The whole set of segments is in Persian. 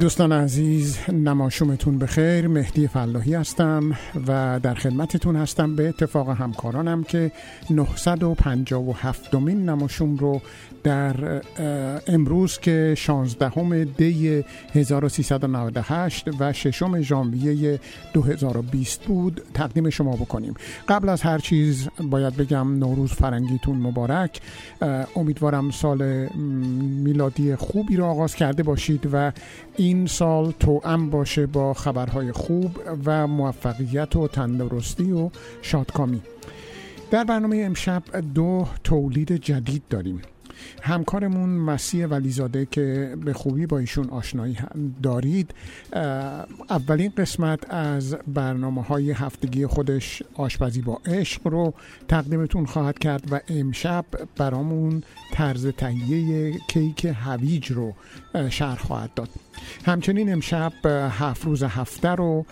دوستان عزیز نماشومتون بخیر. مهدی فلاحی هستم و در خدمتتون هستم به اتفاق همکارانم که 957 دومین نماشوم رو در امروز که 16 دی 1398 و 6 ژانویه 2020 بود تقدیم شما بکنیم. قبل از هر چیز باید بگم نوروز فرنگیتون مبارک. امیدوارم سال میلادی خوبی رو آغاز کرده باشید و این سال توأم باشه با خبرهای خوب و موفقیت و تندرستی و شادکامی. در برنامه امشب دو تولید جدید داریم. همکارمون مسیح ولیزاده که به خوبی با ایشون آشنایی دارید اولین قسمت از برنامه های هفتگی خودش آشپزی با عشق رو تقدیمتون خواهد کرد و امشب برامون طرز تهیه کیک هویج رو شرح خواهد داد. همچنین امشب هفت روز هفته رو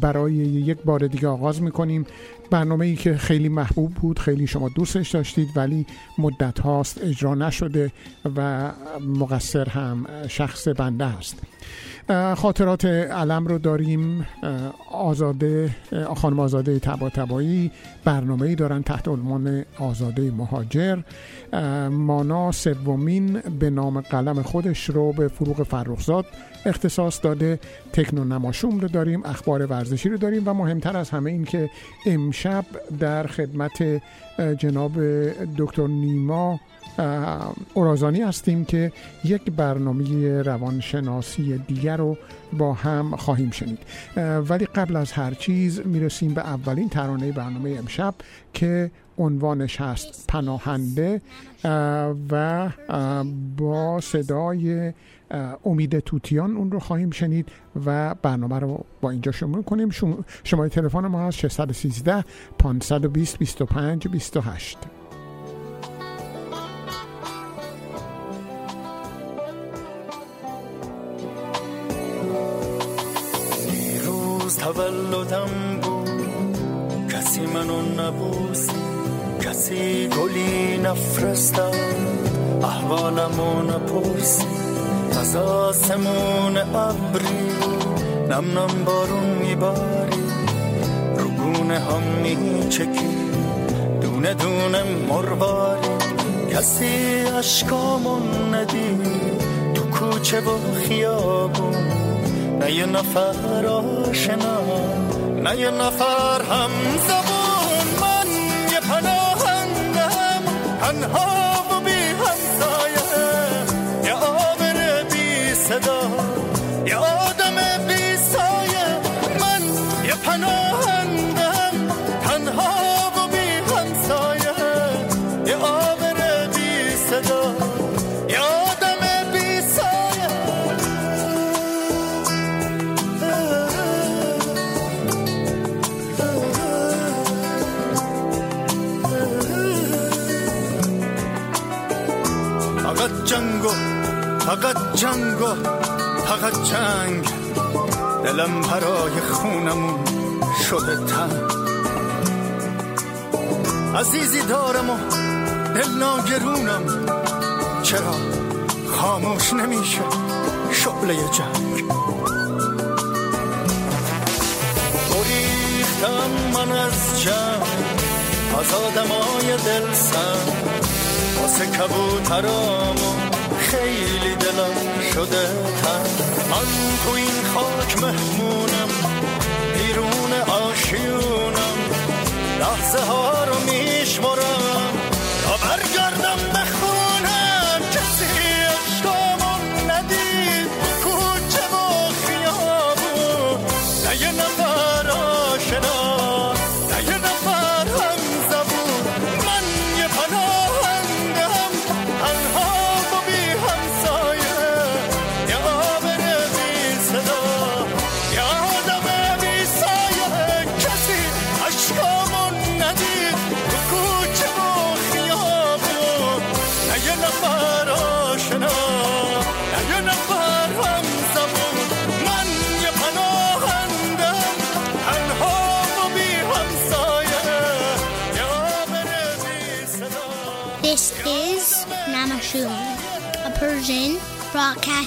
برای یک بار دیگه آغاز می‌کنیم. برنامه ای که خیلی محبوب بود خیلی شما دوستش داشتید ولی مدت هاست اجرا نشده و مقصر هم شخص بنده است. خاطرات علم رو داریم. آزاده خانم آزاده تبا تبایی برنامه ای دارن تحت عنوان آزاده مهاجر. مانا سومین به نام قلم خودش رو به فروغ فرخزاد اختصاص داده. تکنو نماشوم رو داریم اخبار ورزشی رو داریم و مهمتر از همه این که امشب در خدمت جناب دکتر نیما اورازانی هستیم که یک برنامه روانشناسی دیگر رو با هم خواهیم شنید. ولی قبل از هر چیز می‌رسیم به اولین ترانه برنامه امشب که عنوانش هست پناهنده و با صدای امید توتیان اون رو خواهیم شنید و برنامه رو با اینجا شروع کنیم. شماره تلفن ما هست 613 520 25 28 تولدم بود. کسی منو نبوس کسی گلی نفرستم احوالمو نپرس از آسمون ابری نم نم بارون میباری رو گونه هم میچکی. دونه دونه مرواری. کسی اشکامون ندید. تو کوچه و خیابون. نه یه نفر آشنا نه یه نفر هم زبون من یه پناهندم تنها و بی همسایه. یه آبر بی صدا. فقط جنگ و فقط جنگ. دلم برای خونمون شده تنگ. عزیزی دارم و دل ناگرونم. چرا خاموش نمیشه شعله جنگ؟ گریختم من از جنگ. از آدمای دل سن واسه کبوترام خیلی دلم شده تن من تو این خاک مهمونم بیرون آشیونم لحظه ها رو میشمرم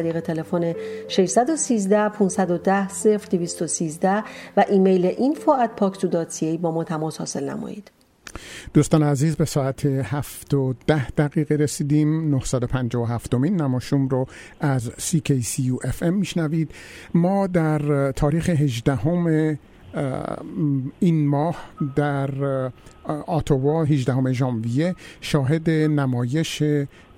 طریق تلفن 613 510 0213 و ایمیل info@paksu.ca با ما تماس حاصل نمایید. دوستان عزیز به ساعت هفت و ده دقیقه رسیدیم 957 مین نماشوم رو از CKCU FM میشنوید ما در تاریخ 18 این ماه در آتوا 18 ژانویه شاهد نمایش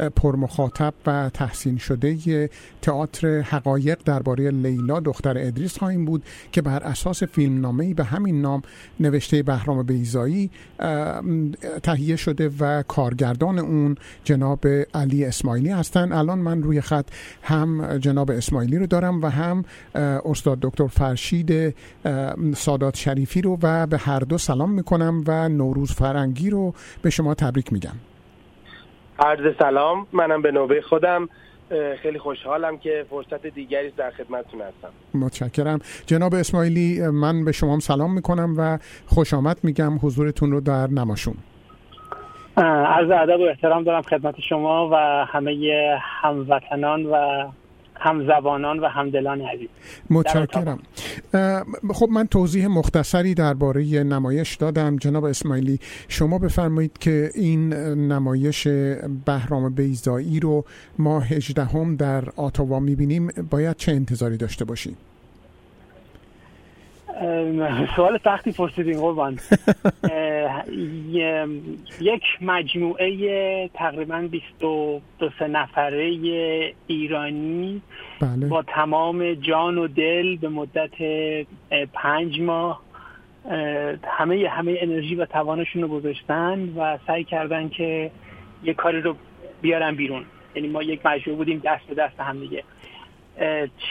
پرمخاطب و تحسین شده تئاتر حقایق درباره لیلا دختر ادریس خواهیم بود که بر اساس فیلمنامه‌ای به همین نام نوشته بهرام بیزایی تهیه شده و کارگردان اون جناب علی اسماعیلی هستند الان من روی خط هم جناب اسماعیلی رو دارم و هم استاد دکتر فرشید سادات شریفی رو و به هر دو سلام می‌کنم و نوروز فرنگی رو به شما تبریک میگم. عرض سلام منم به نوبه خودم. خیلی خوشحالم که فرصت دیگری در خدمتتون هستم. متشکرم. جناب اسماعیلی من به شما سلام می‌کنم و خوش آمد میگم حضورتون رو در نماشون. عرض ادب و احترام دارم خدمت شما و همه هموطنان و هم زبانان و همدلان عزیز. متشکرم. خب من توضیح مختصری درباره نمایش دادم. جناب اسماعیلی شما بفرمایید که این نمایش بهرام بیزایی رو ما هجدهم در آتاوا می‌بینیم. باید چه انتظاری داشته باشیم؟ سوال تختی پرسیدین قربان. یک مجموعه تقریبا 22 نفره ایرانی بله. با تمام جان و دل به مدت پنج ماه همه همه انرژی و توانشون رو گذاشتن و سعی کردن که یه کاری رو بیارن بیرون. یعنی ما یک مجموعه بودیم دست به دست هم دیگه.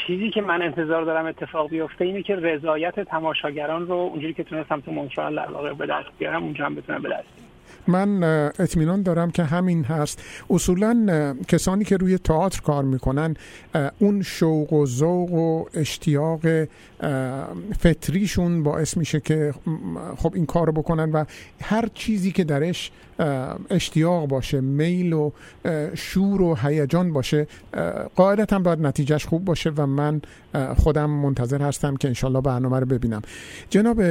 چیزی که من انتظار دارم اتفاق بیفته اینه که رضایت تماشاگران رو اونجوری که تونستم تو مونترال در واقع به دست بیارم اونجا هم بتونم به دست من اطمینان دارم که همین هست. اصولا کسانی که روی تئاتر کار می‌کنن اون شوق و ذوق و اشتیاق فطریشون باعث میشه که خب این کار بکنن و هر چیزی که درش اشتیاق باشه میل و شور و هیجان باشه قاعدتا باید نتیجهش خوب باشه و من خودم منتظر هستم که انشالله برنامه رو ببینم جناب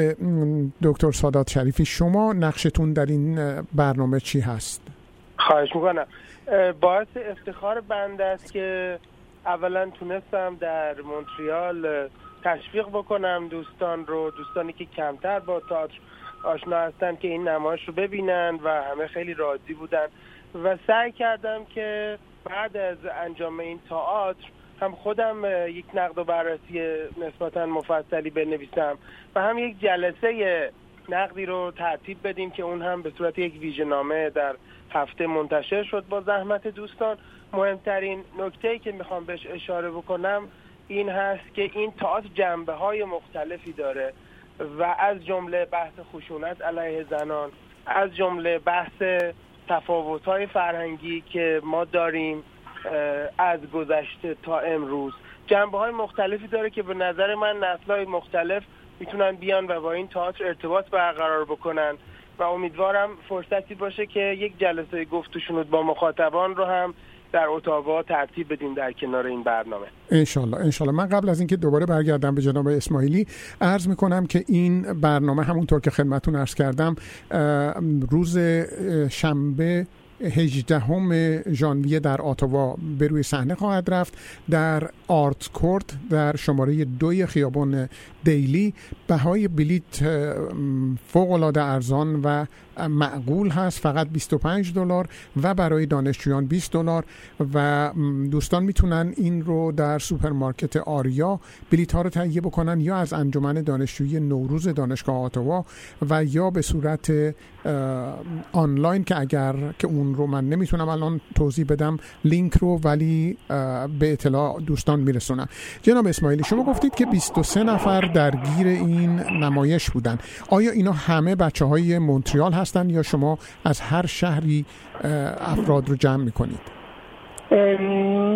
دکتر سادات شریفی شما نقشتون در این برنامه چی هست؟ خواهش می‌کنم باعث افتخار بنده است که اولا تونستم در مونتریال تشویق بکنم دوستان رو دوستانی که کمتر با تئاتر آشنا هستن که این نمایش رو ببینن و همه خیلی راضی بودن. و سعی کردم که بعد از انجام این تئاتر هم خودم یک نقد و بررسی نسبتا مفصلی بنویسم و هم یک جلسه نقدی رو ترتیب بدیم که اون هم به صورت یک ویژه‌نامه در هفته منتشر شد. با زحمت دوستان مهمترین نکته که می‌خوام بهش اشاره بکنم این هست که این تئاتر جنبه های مختلفی داره. و از جمله بحث خشونت علیه زنان از جمله بحث تفاوت های فرهنگی که ما داریم از گذشته تا امروز. جنبه های مختلفی داره که به نظر من نسل مختلف می‌تونن بیان و با این تئاتر ارتباط برقرار بکنن. و امیدوارم فرصتی باشه که یک جلسه گفت با مخاطبان رو هم در اتاوا ترتیب بدیم در کنار این برنامه. انشالله انشالله. من قبل از اینکه دوباره برگردم به جناب اسماعیلی عرض می‌کنم که این برنامه همونطور که خدمتون عرض کردم روز شنبه هجدهم ژانویه در اتاوا به روی صحنه خواهد رفت. در Arts Court در شماره دوی خیابان دیلی بهای بلیت فوق العاده ارزان و معقول هست فقط 25 دلار و برای دانشجویان 20 دلار و دوستان می‌تونن این رو در سوپرمارکت آریا بلیط ها رو تهیه بکنن یا از انجمن دانشجویی نوروز دانشگاه اتاوا و یا به صورت آنلاین که اگر که اون رو من نمی‌تونم الان توضیح بدم لینک رو ولی به اطلاع دوستان میرسونم جناب اسماعیلی شما گفتید که 23 نفر درگیر این نمایش بودن. آیا اینا همه بچه های مونتریال هستن یا شما از هر شهری افراد رو جمع می‌کنید؟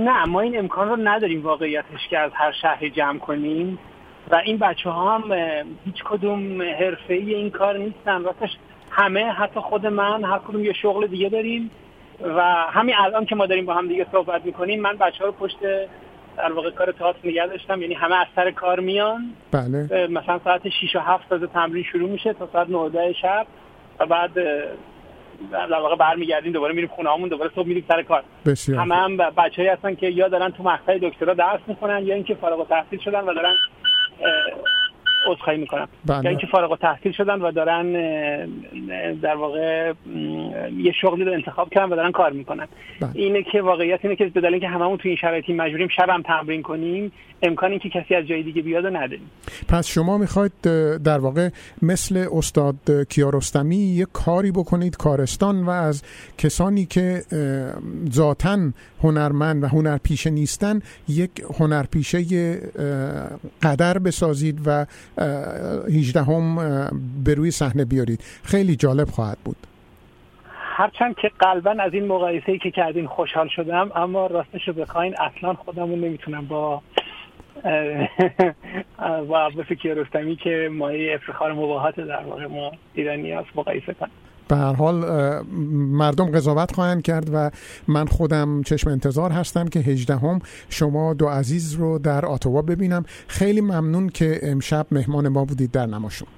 نه ما این امکان رو نداریم واقعیتش که از هر شهری جمع کنیم و این بچه ها هم هیچ کدوم حرفه ای این کار نیستن. راستش همه حتی خود من هر کدوم یه شغل دیگه داریم و همین الان که ما داریم با هم دیگه صحبت می‌کنیم من بچه ها رو پشت در واقع کار تئاتر نگه داشتم یعنی همه از سر کار میان. بله. مثلا ساعت 6 و 7 تازه تمرین شروع میشه تا ساعت 9 شب. و بعد در واقع برمیگردیم دوباره میریم خونه همون دوباره صبح میریم سر کار. بسیار همه هم بچه‌ای هستن که یا دارن تو مقطع دکترا درس می‌خونن یا اینکه فارغ التحصیل شدن و دارن عذرخواهی می‌کنم بله. یا اینکه فارغ التحصیل شدن و دارن در واقع یه شغلی رو انتخاب کردن و دارن کار می‌کنن بله. اینه که واقعیت اینه که به دلیل اینکه هممون تو این شرایطی مجبوریم شبم تمرین کنیم امکان اینکه کسی از جای دیگه بیاد و نداریم پس شما می‌خواید در واقع مثل استاد کیارستمی یه کاری بکنید کارستان و از کسانی که ذاتا هنرمند و هنرپیشه نیستن یک هنرپیشه قدر بسازید و 18 هم به روی صحنه بیارید. خیلی جالب خواهد بود. هرچند که قلبا از این مقایسه ای که کردین خوشحال شدم اما راستش رو بخواین اصلا خودمون نمی‌تونم با با عباس کیارستمی که مایه افتخار مباهات در واقع ما ایرانی هست مقایسه کنم. به هر حال مردم قضاوت خواهند کرد و من خودم چشم انتظار هستم که هجده هم شما دو عزیز رو در آتوا ببینم. خیلی ممنون که امشب مهمان ما بودید در نماشون.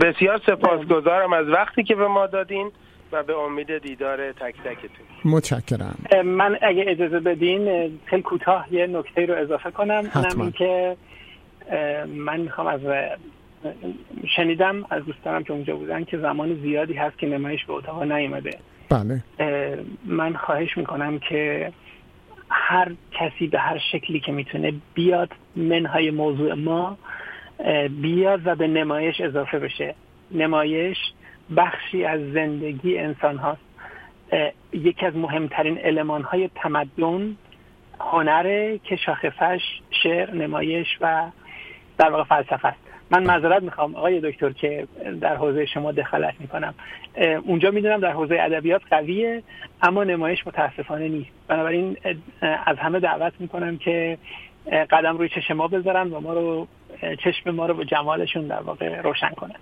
بسیار سپاسگزارم از وقتی که به ما دادین و به امید دیدار تک تکتون. متشکرم. من اگه اجازه بدین خیلی کوتاه یه نکته رو اضافه کنم. حتما. این که من می‌خوام از شنیدم از دوستانم که اونجا بودن که زمان زیادی هست که نمایش به اتاق نیومده. بله. من خواهش می‌کنم که هر کسی به هر شکلی که می‌تونه بیاد منهای موضوع ما بیاد و به نمایش اضافه بشه. نمایش بخشی از زندگی انسان هاست یکی از مهمترین علمان های تمدن هنره که شاخصش شعر نمایش و در واقع فلسفه است. من معذرت می‌خوام آقای دکتر که در حوزه شما دخالت می‌کنم. اونجا می‌دونم در حوزه ادبیات قویه اما نمایش متاسفانه نیست. بنابراین از همه دعوت می‌کنم که قدم روی چشم ما بذارن و ما رو چشم ما رو به جمالشون در واقع روشن کنن.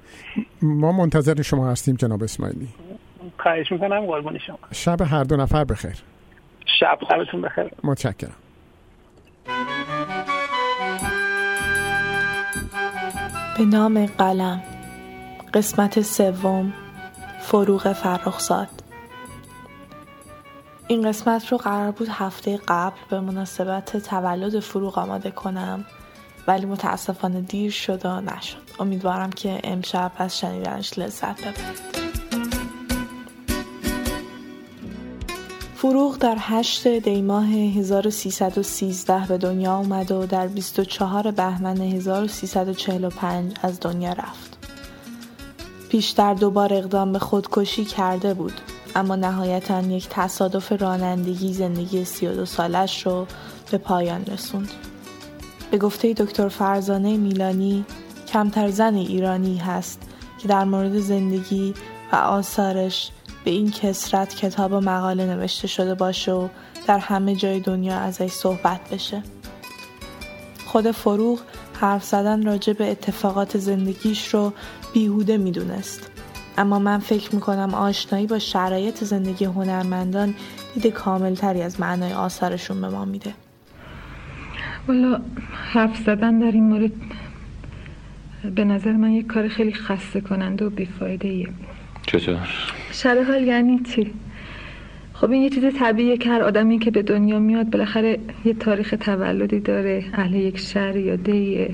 ما منتظر شما هستیم جناب اسماعیلی. خواهش می‌کنم قربان شما. شب هر دو نفر بخیر. شب شبتون بخیر. متشکرم. به نام قلم. قسمت سوم فروغ فرخزاد. این قسمت رو قرار بود هفته قبل به مناسبت تولد فروغ آماده کنم ولی متاسفانه دیر شد و نشد. امیدوارم که امشب از شنیدنش لذت ببرید. فروغ در 8 دیماه 1313 به دنیا آمد و در 24 بهمن 1345 از دنیا رفت. پیشتر دوبار اقدام به خودکشی کرده بود اما نهایتا یک تصادف رانندگی زندگی 32 سالش رو به پایان رسوند. به گفته دکتر فرزانه میلانی کمتر زن ایرانی هست که در مورد زندگی و آثارش به این کسرت کتاب و مقاله نوشته شده باشه و در همه جای دنیا ازش صحبت بشه. خود فروغ حرف زدن راجع به اتفاقات زندگیش رو بیهوده می‌دونست. اما من فکر می‌کنم آشنایی با شرایط زندگی هنرمندان دید کاملتری از معنای آثارشون به ما میده. والا حرف زدن در این مورد به نظر من یک کار خیلی خسته کننده و بیفایده ایه چطور؟ شرح حال یعنی چی؟ خب این یه چیز طبیعیه که هر آدمی که به دنیا میاد بالاخره یه تاریخ تولدی داره اهل یک شهر یا دیه.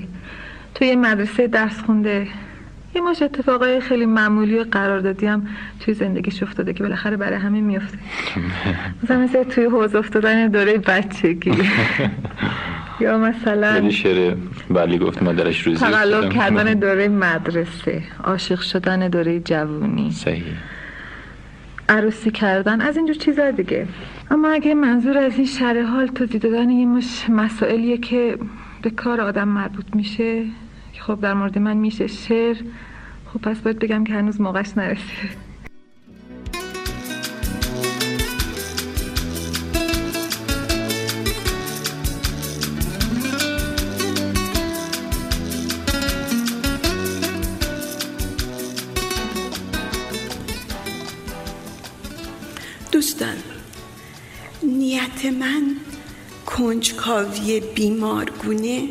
تو یه مدرسه درس خونده یه مش اتفاقای خیلی معمولی و قراردادی هم توی زندگیش افتاده که بالاخره برای همه میفته. مثلا مثل توی حوض افتادن دوره بچگی. یا مثلا یعنی شعر بلی گفت مادرش روزی تقلب کردن دوره مدرسه عاشق شدن دوره جوونی. صحیح. عروسی کردن از اینجور چیزا دیگه. اما اگه منظور از این شرح حال توضیح دادن یه مش مسائلیه که به کار آدم مربوط میشه. خب در مورد من میشه شعر. خب پس باید بگم که هنوز موقعش نرسیده دوستان نیت من کنجکاوی بیمارگونه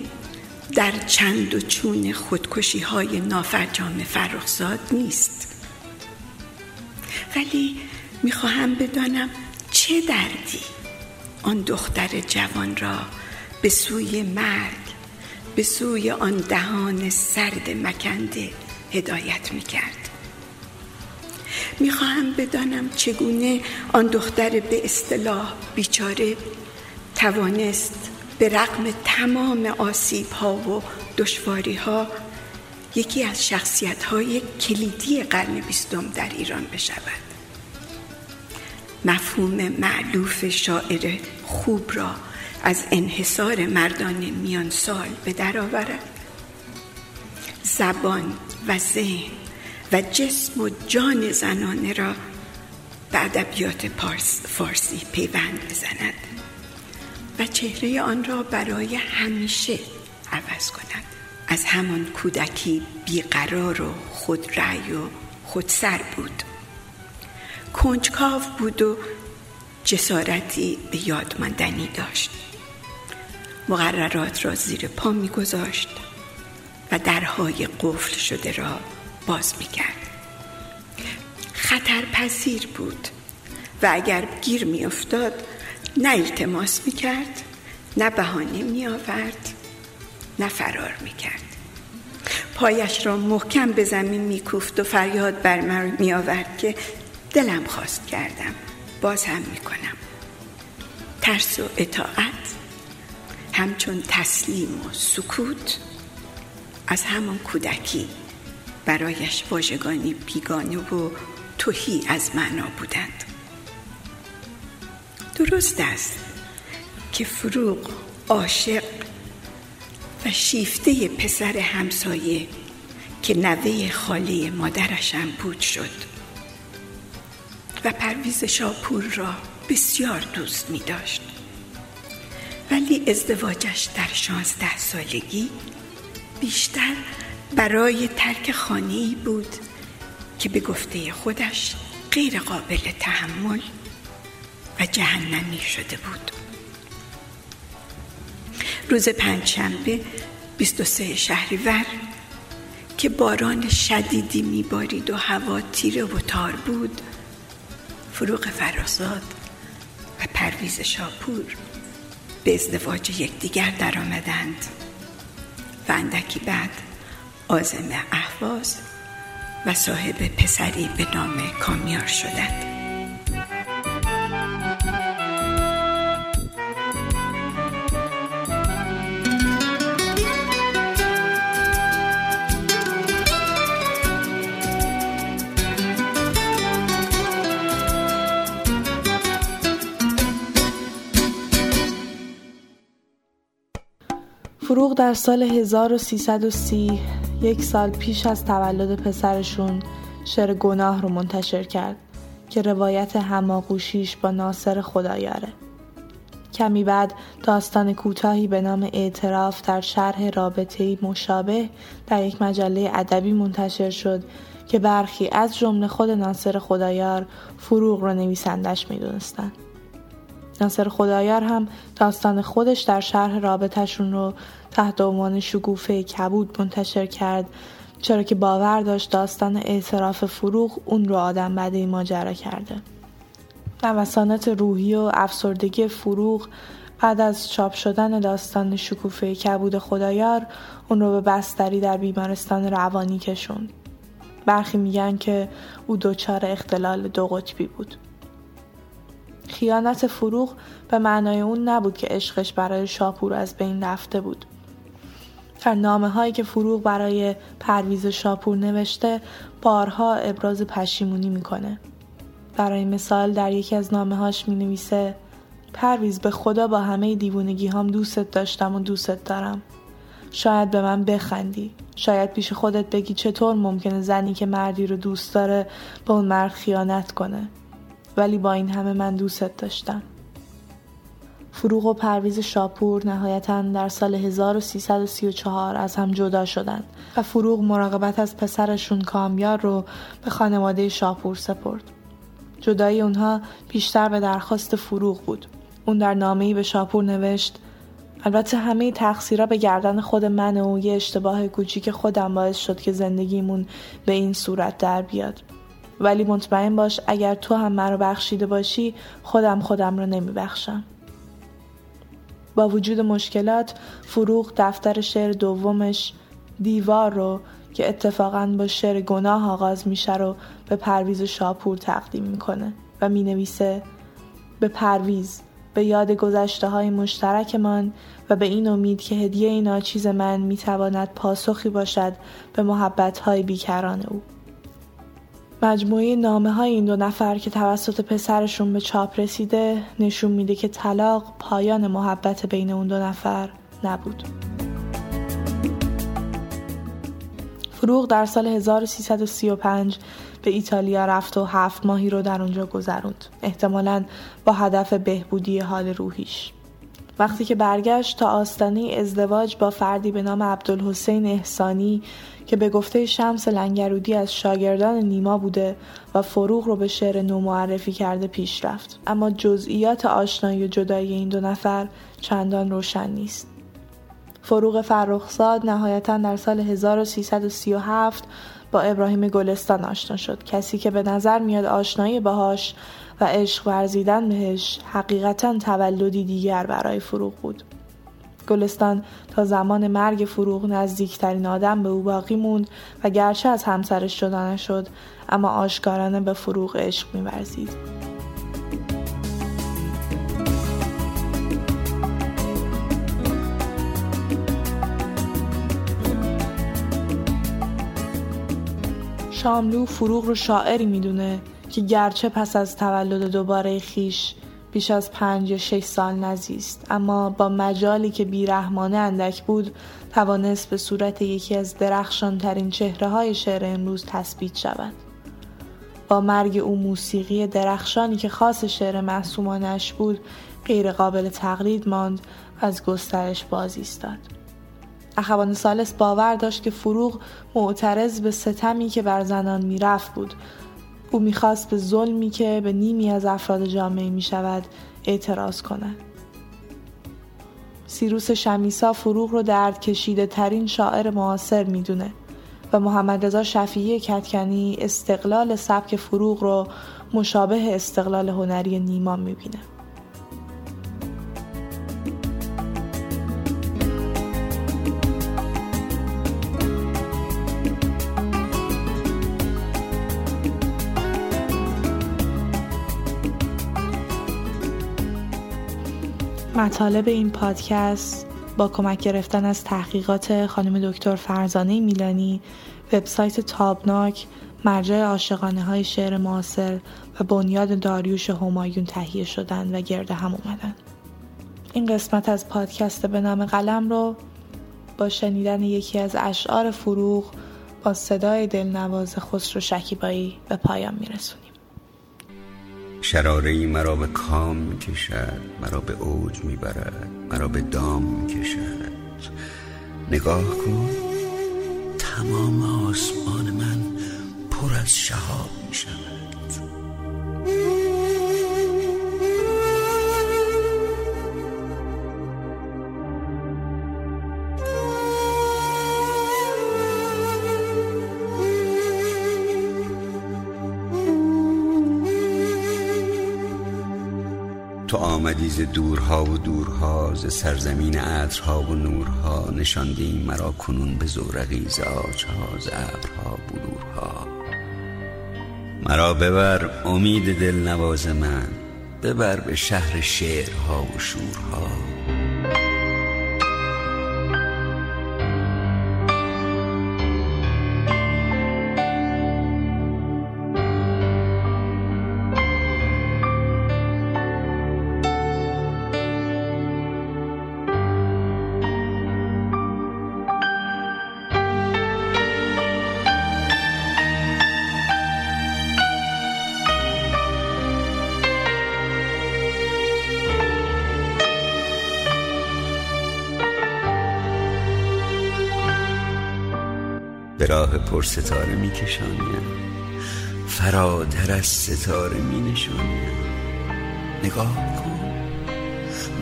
در چند و چون خودکشی های نافرجام فرخزاد نیست. ولی می‌خواهم بدانم چه دردی آن دختر جوان را به سوی مرگ به سوی آن دهان سرد مکنده هدایت می‌کرد. می‌خواهم بدانم چگونه آن دختر به اصطلاح بیچاره توانست به رغم تمام آسیب ها و دشواری ها یکی از شخصیت های کلیدی قرن بیستم در ایران بشود. مفهوم معلوف شاعر خوب را از انحصار مردان میان سال به در آورد. زبان و ذهن و جسم و جان زنانه را به ادبیات فارسی پیوند بزند و چهره آن را برای همیشه عوض کند. از همان کودکی بیقرار و خودرأی و خودسر بود. کنجکاو بود و جسارتی به یادماندنی داشت. مقررات را زیر پا میگذاشت و درهای قفل شده را باز می‌کرد خطرپذیر بود و اگر گیر میافتاد نه التماس می‌کرد نه بهانه می آورد نه فرار می‌کرد. پایش را محکم به زمین میکوفت و فریاد بر من می آورد که دلم خواست کردم باز هم می‌کنم. ترس و اطاعت همچون تسلیم و سکوت از همان کودکی برایش واژگانی بیگانه و توهی از معنا بودند. درست است که فروغ عاشق و شیفته پسر همسایه که نوه خاله مادرشم بود شد و پرویز شاپور را بسیار دوست می داشت. ولی ازدواجش در شانزده سالگی بیشتر برای ترک خانه‌ای بود که به گفته خودش غیر قابل تحمل و جهنمی شده بود. روز پنجشنبه 23 شهریور که باران شدیدی میبارید و هوا تیره و تار بود فروغ فراساد و پرویز شاپور به ازدواج یکدیگر درآمدند. و اندکی بعد آزم احواز و صاحب پسری به نام کامیار شدند. فروغ در سال 1330 یک سال پیش از تولد پسرشون شعر گناه رو منتشر کرد که روایت هماغوشیش با ناصر خدایاره. کمی بعد داستان کوتاهی به نام اعتراف در شرح رابطه مشابه در یک مجله ادبی منتشر شد که برخی از جمله خود ناصر خدایار فروغ را نویسندش می‌دونستند ناصر خدایار هم داستان خودش در شرح رابطهشون رو تحت عنوان شکوفه کبود منتشر کرد. چرا که باور داشت داستان اعتراف فروغ اون رو آدم بده ماجرا کرده. نوسانات روحی و افسردگی فروغ بعد از چاپ شدن داستان شکوفه کبود خدایار اون رو به بستری در بیمارستان روانی کشوند. برخی میگن که او دچار اختلال دو قطبی بود. خیانت فروغ به معنای اون نبود که عشقش برای شاپور از بین رفته بود. در نامه هایی که فروغ برای پرویز شاپور نوشته بارها ابراز پشیمونی می‌کنه. برای مثال در یکی از نامه هاش می نویسه پرویز به خدا با همه دیوونگی هم دوستت داشتم و دوستت دارم. شاید به من بخندی. شاید پیش خودت بگی چطور ممکنه زنی که مردی رو دوست داره به اون مرد خیانت کنه. ولی با این همه من دوستت داشتم فروغ و پرویز شاپور نهایتا در سال 1334 از هم جدا شدند و فروغ مراقبت از پسرشون کامیار رو به خانواده شاپور سپرد. جدای اونها بیشتر به درخواست فروغ بود. اون در نامه‌ای به شاپور نوشت البته همه تقصیرها به گردن خود من و یه اشتباه کوچیک خودم باعث شد که زندگیمون به این صورت در بیاد. ولی مطمئن باش اگر تو هم مرا بخشیده باشی خودم خودم رو نمی بخشم. با وجود مشکلات فروغ دفتر شعر دومش دیوار رو که اتفاقا با شعر گناه آغاز میشه رو به پرویز شاپور تقدیم می‌کنه و می نویسه به پرویز به یاد گذشته های مشترکمان و به این امید که هدیه ناچیز من می‌تواند پاسخی باشد به محبت های بیکران او مجموعه نامه های این دو نفر که توسط پسرشون به چاپ رسیده نشون میده که طلاق پایان محبت بین اون دو نفر نبود. فروغ در سال 1335 به ایتالیا رفت و هفت ماهی رو در اونجا گذروند. احتمالا با هدف بهبودی حال روحیش. وقتی که برگشت تا آستانه ازدواج با فردی به نام عبدالحسین احسانی که به گفته شمس لنگرودی از شاگردان نیما بوده و فروغ رو به شعر نو معرفی کرده پیش رفت. اما جزئیات آشنایی و جدایی این دو نفر چندان روشن نیست. فروغ فرخزاد نهایتا در سال 1337 با ابراهیم گلستان آشنا شد. کسی که به نظر میاد آشنایی باهاش و عشق ورزیدن بهش حقیقتا تولدی دیگر برای فروغ بود. گلستان تا زمان مرگ فروغ نزدیکترین آدم به او باقی موند و گرچه از همسرش جدا نشد اما آشکارانه به فروغ عشق میورزید. شاملو فروغ رو شاعری می‌دونه. که گرچه پس از تولد دوباره خیش بیش از پنج یا شش سال نزیست اما با مجالی که بیرحمانه اندک بود توانست به صورت یکی از درخشانترین چهره های شعر امروز تثبیت شود. با مرگ او موسیقی درخشانی که خاص شعر محسومانش بود غیر قابل تقلید ماند از گسترش باز ایستاد. اخوان سالس باور داشت که فروغ معترض به ستمی که بر زنان می‌رفت بود. او می‌خواست به ظلمی که به نیمی از افراد جامعه می شود اعتراض کند. سیروس شمیسا فروغ رو درد کشیده ترین شاعر معاصر می‌دونه و محمد رضا شفیعی کتکنی استقلال سبک فروغ رو مشابه استقلال هنری نیما می‌بینه. مطالب این پادکست با کمک گرفتن از تحقیقات خانم دکتر فرزانه میلانی وبسایت تابناک مرجع عاشقانه های شعر معاصر و بنیاد داریوش همایون تهیه شدن و گرد هم اومدن. این قسمت از پادکست به نام قلم رو با شنیدن یکی از اشعار فروغ با صدای دلنواز خسرو شکیبایی به پایان میرسونیم. شراره مرا به کام می کشد مرا به اوج می برد مرا به دام می کشد نگاه کن تمام آسمان من پر از شهاب می تو آمدی ز دورها و دورها ز سرزمین عطرها و نورها. نشاندی مرا کنون به زورقی ز آجها ز ابرها بلورها. مرا ببر امید دل نواز من ببر به شهر شعرها و شورها. راه پر ستاره می کشانیم فراتر از ستاره می نشانیم نگاه کن.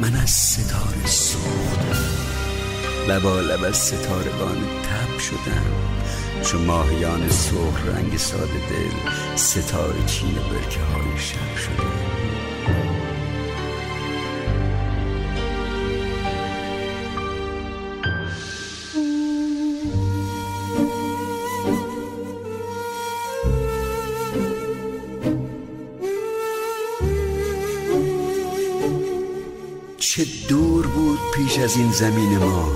من از ستاره سوختم لبا لب از ستارگان تب شدم. چو ماهیان سرخ رنگ ساده دل ستاره چین برکه های شب شدم پیش از این زمین ما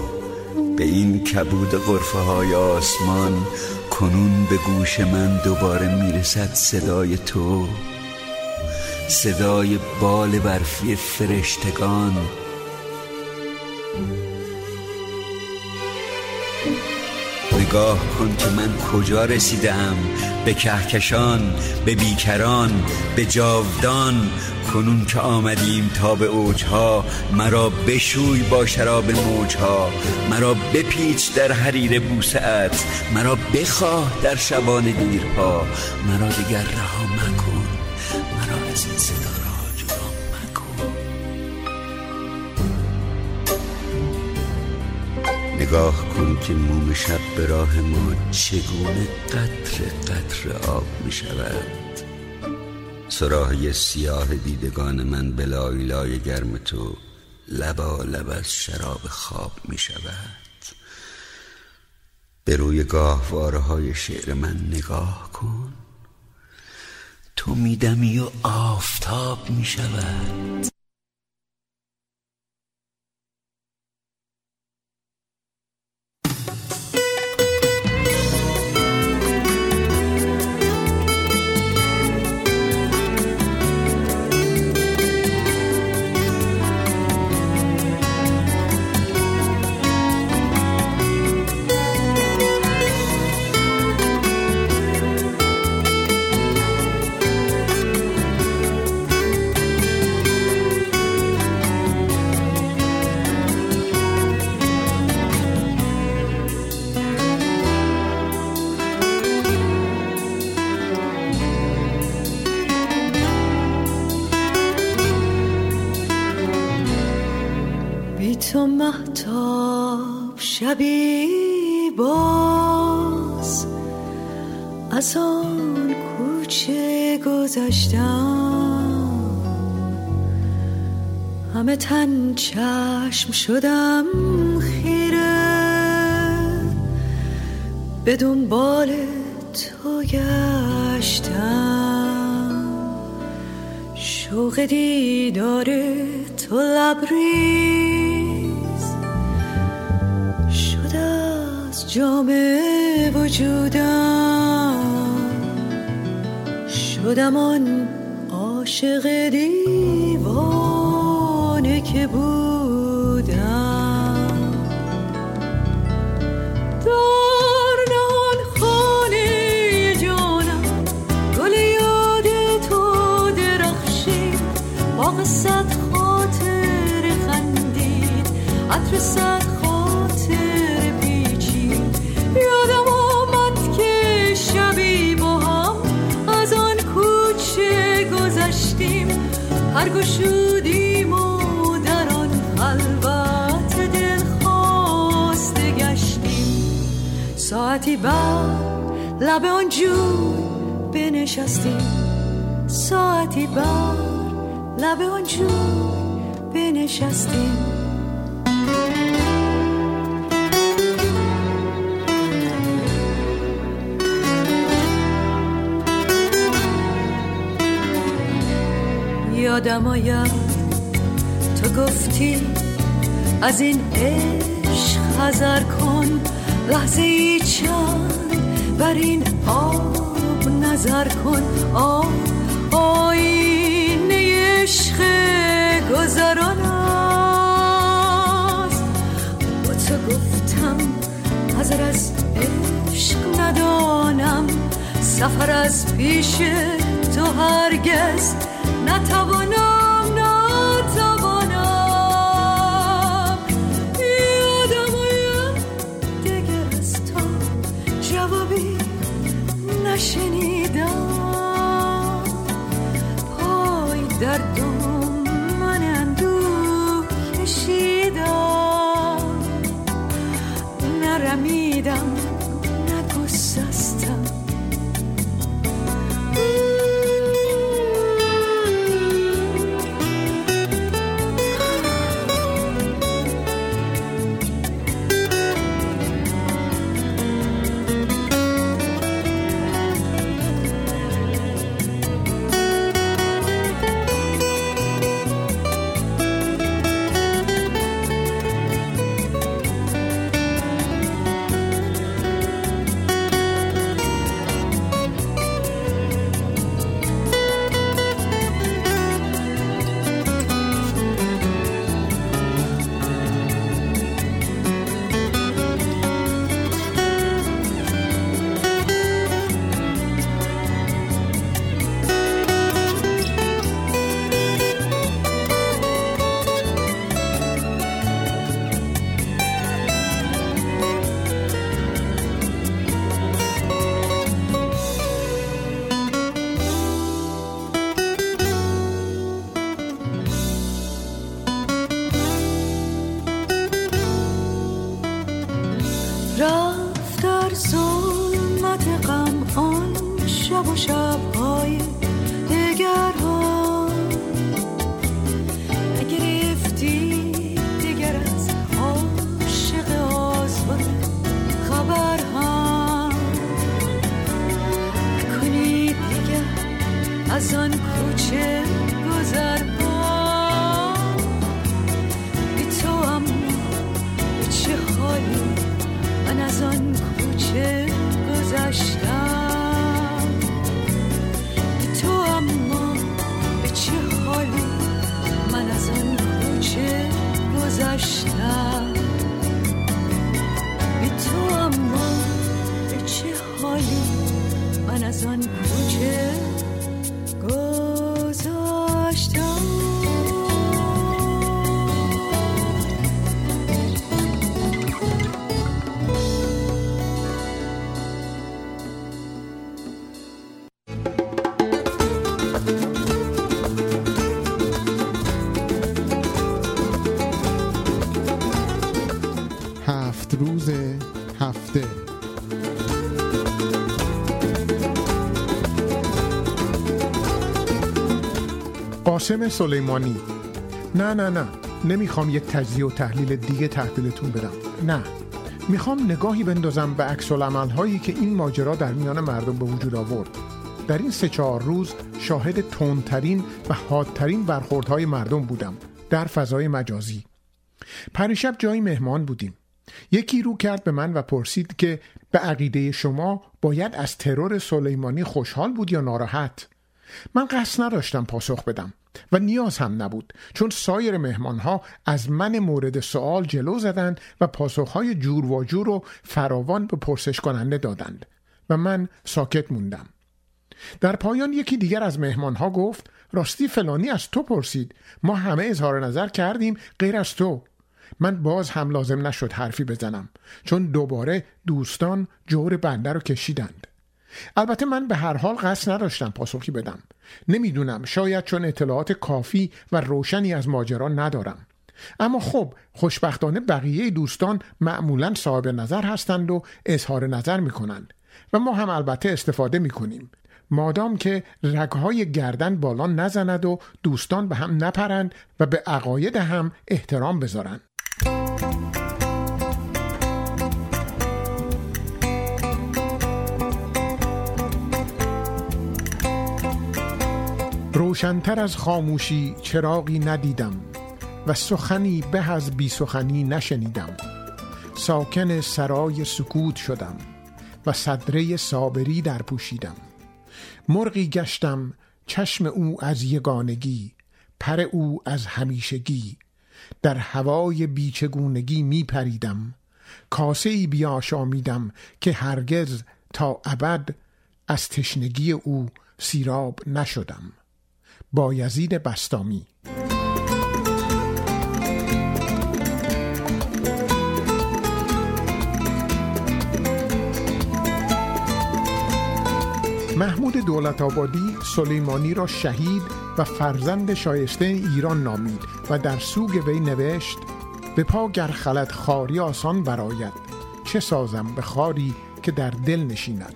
به این کبود غرفه های آسمان کنون به گوش من دوباره می‌رسد صدای تو. صدای بال برفی فرشتگان. نگاه کن که من کجا رسیدم؟ به کهکشان به بیکران به جاودان. کنون که آمدیم تا به اوجها مرا بشوی با شراب موجها مرا بپیچ در حریر بوسعت مرا بخواه در شبان دیرها مرا دیگر رها مکن مرا از این مکن. نگاه کن که موم شب به راه ما چگونه قطر قطر آب می شود سراحی سیاه دیدگان من به لای گرم تو لبا لب از شراب خواب می شود. به روی گاهواره های شعر من نگاه کن. تو میدمی و آفتاب می شود. شدم خیره به دنبال تو گشتم. شوق دیدار تو لبریز. شده از جام وجودم. شدم آن عاشق دیوانه که بودم گشودیم و در آن خلوت دل خواسته گشتیم. ساعتی بعد لب آن جوی بنشستیم. ساعتی بعد لب آن جوی بنشستیم. آید تو گفتی از این عشق حذر کن. لحظه ای چند بر این آب نظر کن. آب آینه عشق گذران است. با تو گفتم حذر از عشق ندانم. سفر از پیش تو هرگز نتوانم قاسم سلیمانی. نه نه نه. نمی‌خوام یک تجزیه و تحلیل دیگه تحویلتون بدم. نه. می‌خوام نگاهی بندازم به عکس هایی که این ماجرا در میان مردم به وجود آورد. در این سه چهار روز شاهد تندترین و حادترین برخوردهای مردم بودم در فضای مجازی. پریشب جایی مهمان بودیم. یکی رو کرد به من و پرسید که به عقیده شما باید از ترور سلیمانی خوشحال بود یا ناراحت؟ من قصد نداشتم پاسخ بدم. و نیاز هم نبود چون سایر مهمانها از من مورد سوال جلو زدند و پاسخهای جور و جور رو فراوان به پرسش کننده دادند و من ساکت موندم. در پایان یکی دیگر از مهمانها گفت راستی فلانی از تو پرسید ما همه اظهار نظر کردیم غیر از تو. من باز هم لازم نشد حرفی بزنم چون دوباره دوستان جور بنده رو کشیدند. البته من به هر حال قصد نداشتم پاسخی بدم. نمی‌دونم شاید چون اطلاعات کافی و روشنی از ماجرا ندارم. اما خب خوشبختانه بقیه دوستان معمولا صاحب نظر هستند و اظهار نظر می‌کنند و ما هم البته استفاده می‌کنیم. مادام که رگهای گردن بالا نزند و دوستان به هم نپرند و به عقاید هم احترام بذارند. روشنتر از خاموشی چراغی ندیدم و سخنی به از بی سخنی نشنیدم. ساکن سرای سکوت شدم و صدره صابری در پوشیدم. مرغی گشتم چشم او از یگانگی پر او از همیشگی. در هوای بیچگونگی می پریدم. کاسه ای بیاشامیدم که هرگز تا ابد از تشنگی او سیراب نشدم. بایزید بستامی. محمود دولت آبادی سلیمانی را شهید و فرزند شایسته ایران نامید و در سوگ وی نوشت به پا گر خلد خاری آسان براید چه سازم به خاری که در دل نشیند؟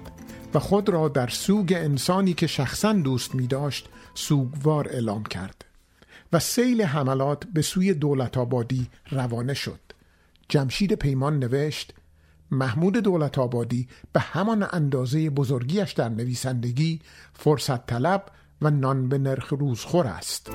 و خود را در سوگ انسانی که شخصا دوست می داشت سوگوار اعلام کرد و سیل حملات به سوی دولت آبادی روانه شد. جمشید پیمان نوشت محمود دولت آبادی به همان اندازه بزرگیش در نویسندگی فرصت طلب و نان به نرخ روزخور است.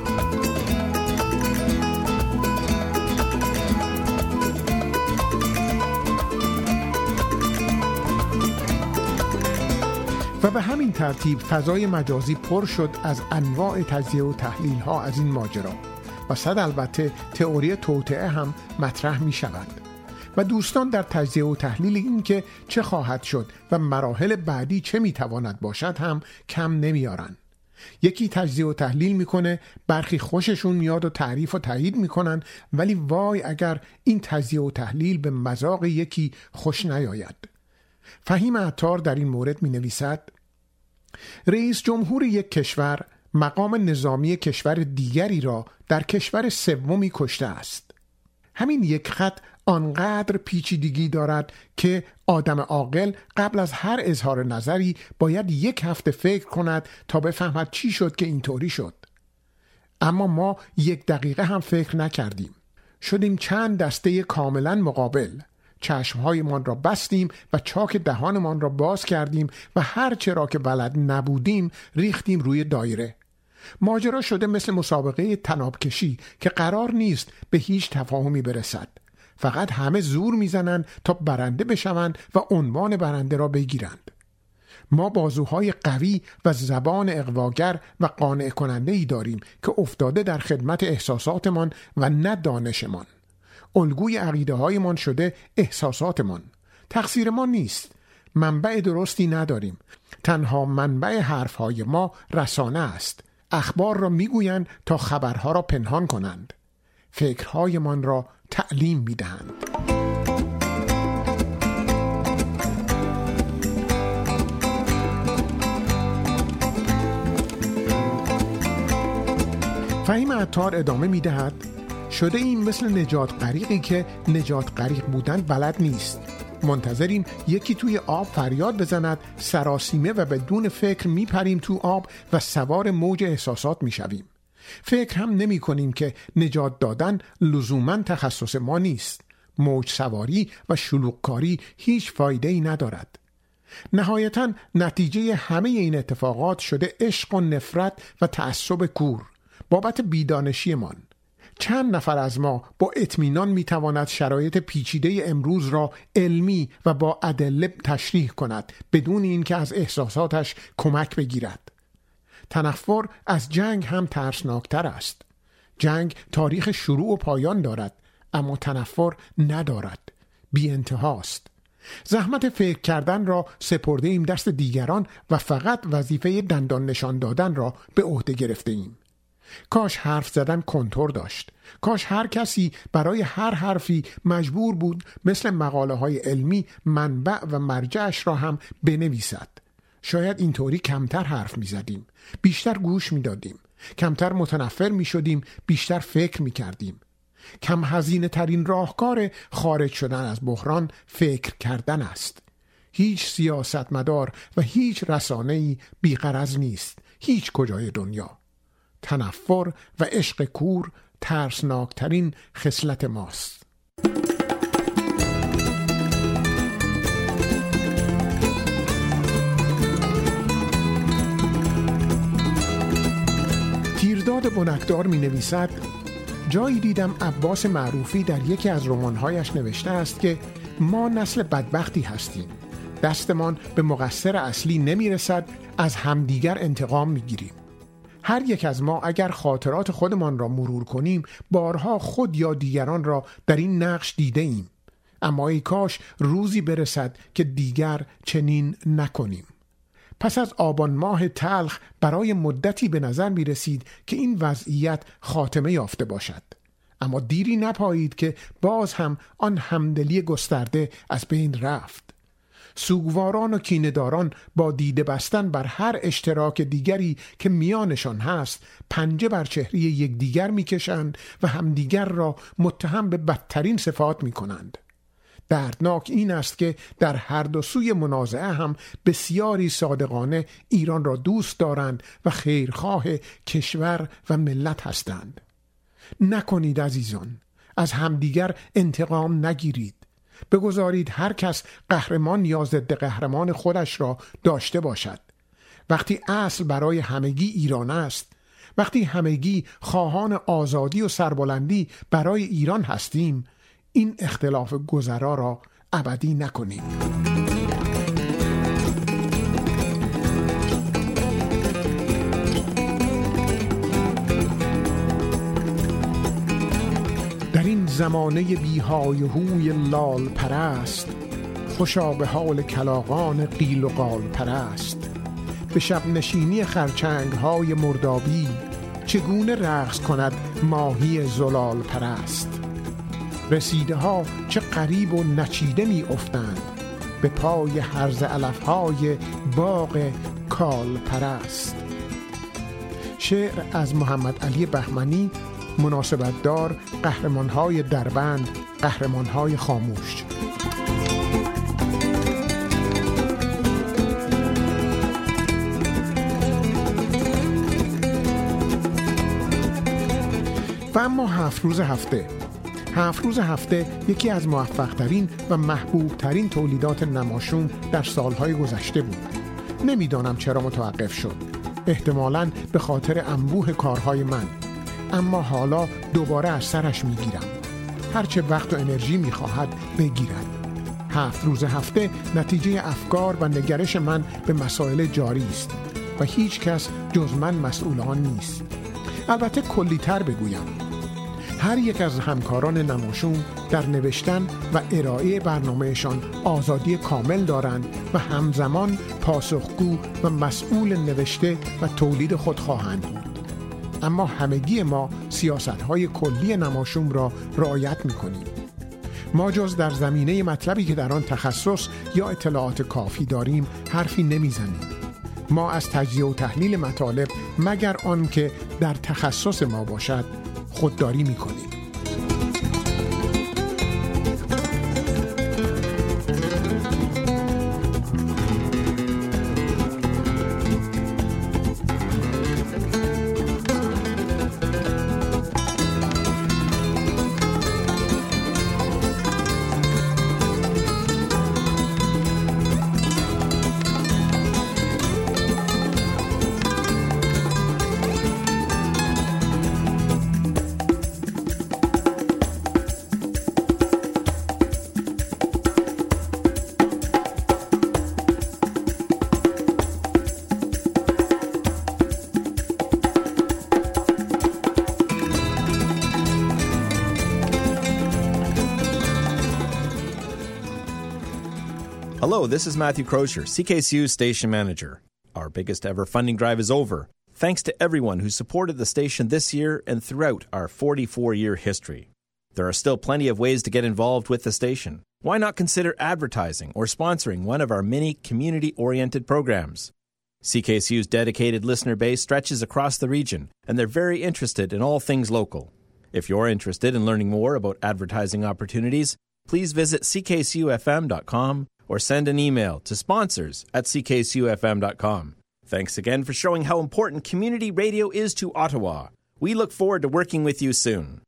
و به همین ترتیب فضای مجازی پر شد از انواع تجزیه و تحلیل ها از این ماجرا و صد البته تئوری توطعه هم مطرح می شود و دوستان در تجزیه و تحلیل این که چه خواهد شد و مراحل بعدی چه می‌تواند باشد هم کم نمیارن یکی تجزیه و تحلیل می‌کنه برخی خوششون میاد و تعریف و تایید می‌کنن ولی وای اگر این تجزیه و تحلیل به مذاق یکی خوش نیاید. فهیم عطار در این مورد می نویسد رئیس جمهور یک کشور مقام نظامی کشور دیگری را در کشور سومی کشته است. همین یک خط آنقدر پیچیدگی دارد که آدم عاقل قبل از هر اظهار نظری باید یک هفته فکر کند تا بفهمد چی شد که اینطوری شد. اما ما یک دقیقه هم فکر نکردیم. شدیم چند دسته کاملا مقابل. چشمهایمان را بستیم و چاک دهانمان را باز کردیم و هر چرا که بلد نبودیم ریختیم روی دایره. ماجرا شده مثل مسابقه تنابکشی که قرار نیست به هیچ تفاهمی برسد. فقط همه زور می‌زنند تا برنده بشوند و عنوان برنده را بگیرند. ما بازوهای قوی و زبان اقواگر و قانع کننده ای داریم که افتاده در خدمت احساساتمان و نه دانشمان. الگوی عقیده هایمان شده احساساتمان. تقصیر ما نیست. منبع درستی نداریم. تنها منبع حرفهای ما رسانه است. اخبار را می‌گویند تا خبرها را پنهان کنند. فکرهایمان را تعلیم می‌دهند. فهیم عطار ادامه می‌دهد. شده این مثل نجات غریقی که نجات غریق بودن بلد نیست. منتظریم یکی توی آب فریاد بزند سراسیمه و بدون فکر میپریم تو آب و سوار موج احساسات می‌شویم. فکر هم نمی کنیم که نجات دادن لزوما تخصص ما نیست. موج سواری و شلوغکاری هیچ فایده ای ندارد. نهایتا نتیجه همه این اتفاقات شده عشق و نفرت و تعصب کور بابت بیدانشیمان. چند نفر از ما با اطمینان می‌تواند شرایط پیچیده امروز را علمی و با ادله تشریح کند بدون اینکه از احساساتش کمک بگیرد. تنفر از جنگ هم ترسناکتر است. جنگ تاریخ شروع و پایان دارد اما تنفر ندارد. بی انتهاست زحمت فکر کردن را سپرده ایم دست دیگران و فقط وظیفه دندان نشان دادن را به عهده گرفته ایم کاش حرف زدن کنتور داشت. کاش هر کسی برای هر حرفی مجبور بود مثل مقاله های علمی منبع و مرجعش را هم بنویسد. شاید اینطوری کمتر حرف می زدیم بیشتر گوش می دادیم کمتر متنفر می شدیم بیشتر فکر می کردیم کم هزینه ترین راهکار خارج شدن از بحران فکر کردن است. هیچ سیاستمدار و هیچ رسانه‌ای بیقرض نیست. هیچ کجای دنیا. تنفر و عشق کور ترسناکترین خصلت ماست. میرداد بنکدار می نویسد جایی دیدم عباس معروفی در یکی از رمانهایش نوشته است که ما نسل بدبختی هستیم. دستمان به مقصر اصلی نمی رسد از همدیگر انتقام می گیریم. هر یک از ما اگر خاطرات خودمان را مرور کنیم بارها خود یا دیگران را در این نقش دیده ایم اما ای کاش روزی برسد که دیگر چنین نکنیم. پس از آبان ماه تلخ برای مدتی به نظر می رسید که این وضعیت خاتمه یافته باشد. اما دیری نپایید که باز هم آن همدلی گسترده از بین رفت. سوگواران و کینداران با دیده بستن بر هر اشتراک دیگری که میانشان هست پنجه بر چهره یکدیگر می‌کشند و همدیگر را متهم به بدترین صفات می‌کنند. دردناک این است که در هر دو سوی منازعه هم بسیاری صادقانه ایران را دوست دارند و خیرخواه کشور و ملت هستند. نکنید عزیزان از همدیگر انتقام نگیرید. بگذارید هر کس قهرمان یا ضد قهرمان خودش را داشته باشد. وقتی اصل برای همگی ایران است وقتی همگی خواهان آزادی و سربلندی برای ایران هستیم این اختلاف گذرا را ابدی نکنیم زمانه بیهای هوی لال پرست خوشا به حال کلاغان قیل و قال پرست به شب نشینی خرچنگ های مردابی چگونه رقص کند ماهی زلال پرست رسیده ها چه قریب و نچیده می افتند به پای حرز علف های باغ کال پرست شعر از محمد علی بهمنی مناسبت دار قهرمان های دربند قهرمان های خاموش. و اما هفت روز هفته. هفت روز هفته یکی از موفقترین و محبوب ترین تولیدات نماشوم در سالهای گذشته بود. نمی‌دانم چرا متوقف شد. احتمالا به خاطر انبوه کارهای من. اما حالا دوباره از سرش می‌گیرم. هرچه وقت و انرژی می‌خواهد بگیرد. هفت روز هفته نتیجه افکار و نگرش من به مسائل جاری است و هیچ کس جز من مسئول آن نیست. البته کلیتر بگویم. هر یک از همکاران نماشون در نوشتن و ارائه برنامهشان آزادی کامل دارند و همزمان پاسخگو و مسئول نوشته و تولید خود خواهند بود. اما همگی ما سیاست های کلی نماشوم را رعایت می کنیم. ما جز در زمینه مطلبی که در آن تخصص یا اطلاعات کافی داریم حرفی نمی‌زنیم ما از تجزیه و تحلیل مطالب مگر آن که در تخصص ما باشد خودداری می‌کنیم This is Matthew Crozier, CKCU's station manager. Our biggest ever funding drive is over. Thanks to everyone who supported the station this year and throughout our 44 year history. There are still plenty of ways to get involved with the station. Why not consider advertising or sponsoring one of our many community oriented programs? CKCU's dedicated listener base stretches across the region, and they're very interested in all things local. If you're interested in learning more about advertising opportunities, please visit ckcufm.com or send an email to sponsors at ckcufm.com. Thanks again for showing how important community radio is to Ottawa. We look forward to working with you soon.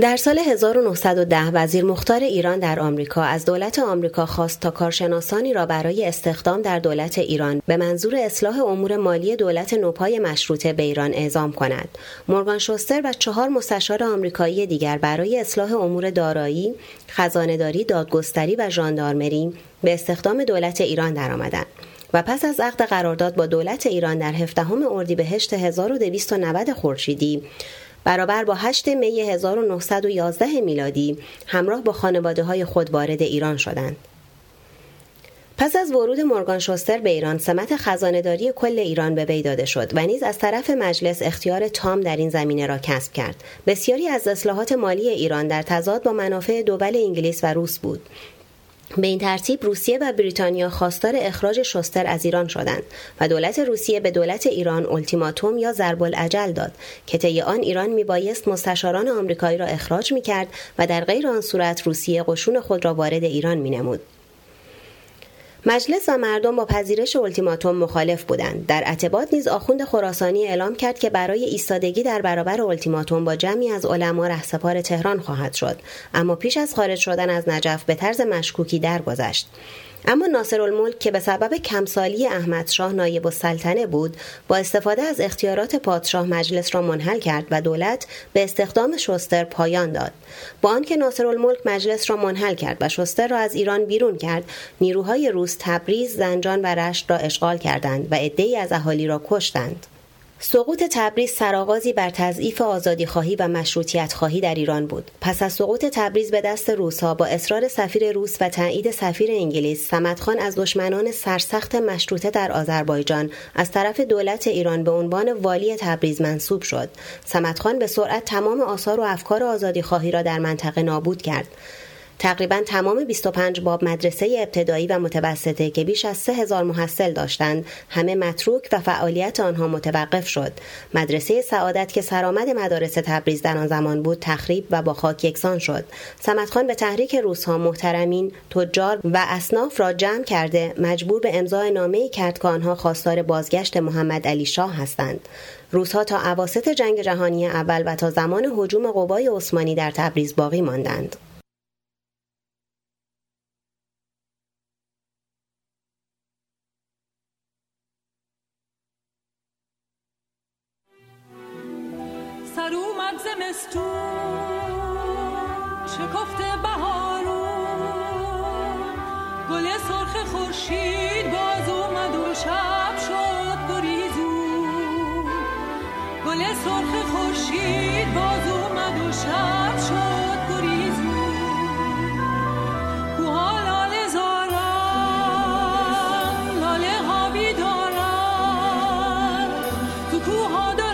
در سال 1910 وزیر مختار ایران در آمریکا از دولت آمریکا خواست تا کارشناسانی را برای استخدام در دولت ایران به منظور اصلاح امور مالی دولت نوپای مشروطه به ایران اعزام کند. مورگان شوستر و چهار مستشار آمریکایی دیگر برای اصلاح امور دارایی، خزانهداری، دادگستری و ژاندارمری به استخدام دولت ایران درآمدند. و پس از عقد قرارداد با دولت ایران در 17 اردیبهشت 1290 خورشیدی برابر با 8 می 1911 میلادی همراه با خانواده های خود وارد ایران شدند. پس از ورود مورگان شوستر به ایران سمت خزانهداری کل ایران به وی داده شد و نیز از طرف مجلس اختیار تام در این زمینه را کسب کرد بسیاری از اصلاحات مالی ایران در تضاد با منافع دول انگلیس و روس بود به این ترتیب روسیه و بریتانیا خواستار اخراج شستر از ایران شدند و دولت روسیه به دولت ایران التیماتوم یا ضرب العجل داد که طی آن ایران میبایست مستشاران آمریکایی را اخراج می‌کرد و در غیر آن صورت روسیه قشون خود را وارد ایران مینمود. مجلس و مردم با پذیرش التیماتوم مخالف بودند. در اعتباط نیز آخوند خراسانی اعلام کرد که برای ایستادگی در برابر التیماتوم با جمعی از علما رهسپار تهران خواهد شد. اما پیش از خارج شدن از نجف به طرز مشکوکی درگذشت. اما ناصر الملک که به سبب کمسالی احمد شاه نایب السلطنه بود با استفاده از اختیارات پادشاه مجلس را منحل کرد و دولت به استخدام شستر پایان داد. با آنکه ناصر الملک مجلس را منحل کرد و شستر را از ایران بیرون کرد نیروهای روس تبریز زنجان و رشت را اشغال کردند و عدهای از اهالی را کشتند. سقوط تبریز سرآغازی بر تضعیف آزادی خواهی و مشروطیت خواهی در ایران بود. پس از سقوط تبریز به دست روسها با اصرار سفیر روس و تایید سفیر انگلیس، سمدخان از دشمنان سرسخت مشروطه در آذربایجان از طرف دولت ایران به عنوان والی تبریز منصوب شد. سمدخان به سرعت تمام آثار و افکار آزادی خواهی را در منطقه نابود کرد. تقریبا تمام 25 باب مدرسه ابتدایی و متوسطه که بیش از 3000 محصل داشتند همه متروک و فعالیت آنها متوقف شد. مدرسه سعادت که سرآمد مدارس تبریز در آن زمان بود تخریب و با خاک یکسان شد. سمدخان به تحریک روزها محترمین تجار و اصناف را جمع کرده مجبور به امضای نامه کرد که آنها خواستار بازگشت محمد علی شاه هستند. روزها تا عواست جنگ جهانی اول و تا زمان حجوم قوای عثمانی در تبریز باقی ماندند. زمستون شکفت بهارون گل سرخ خورشید باز اومد و شب شد گریزون گل سرخ خورشید باز اومد و شب شد تکنو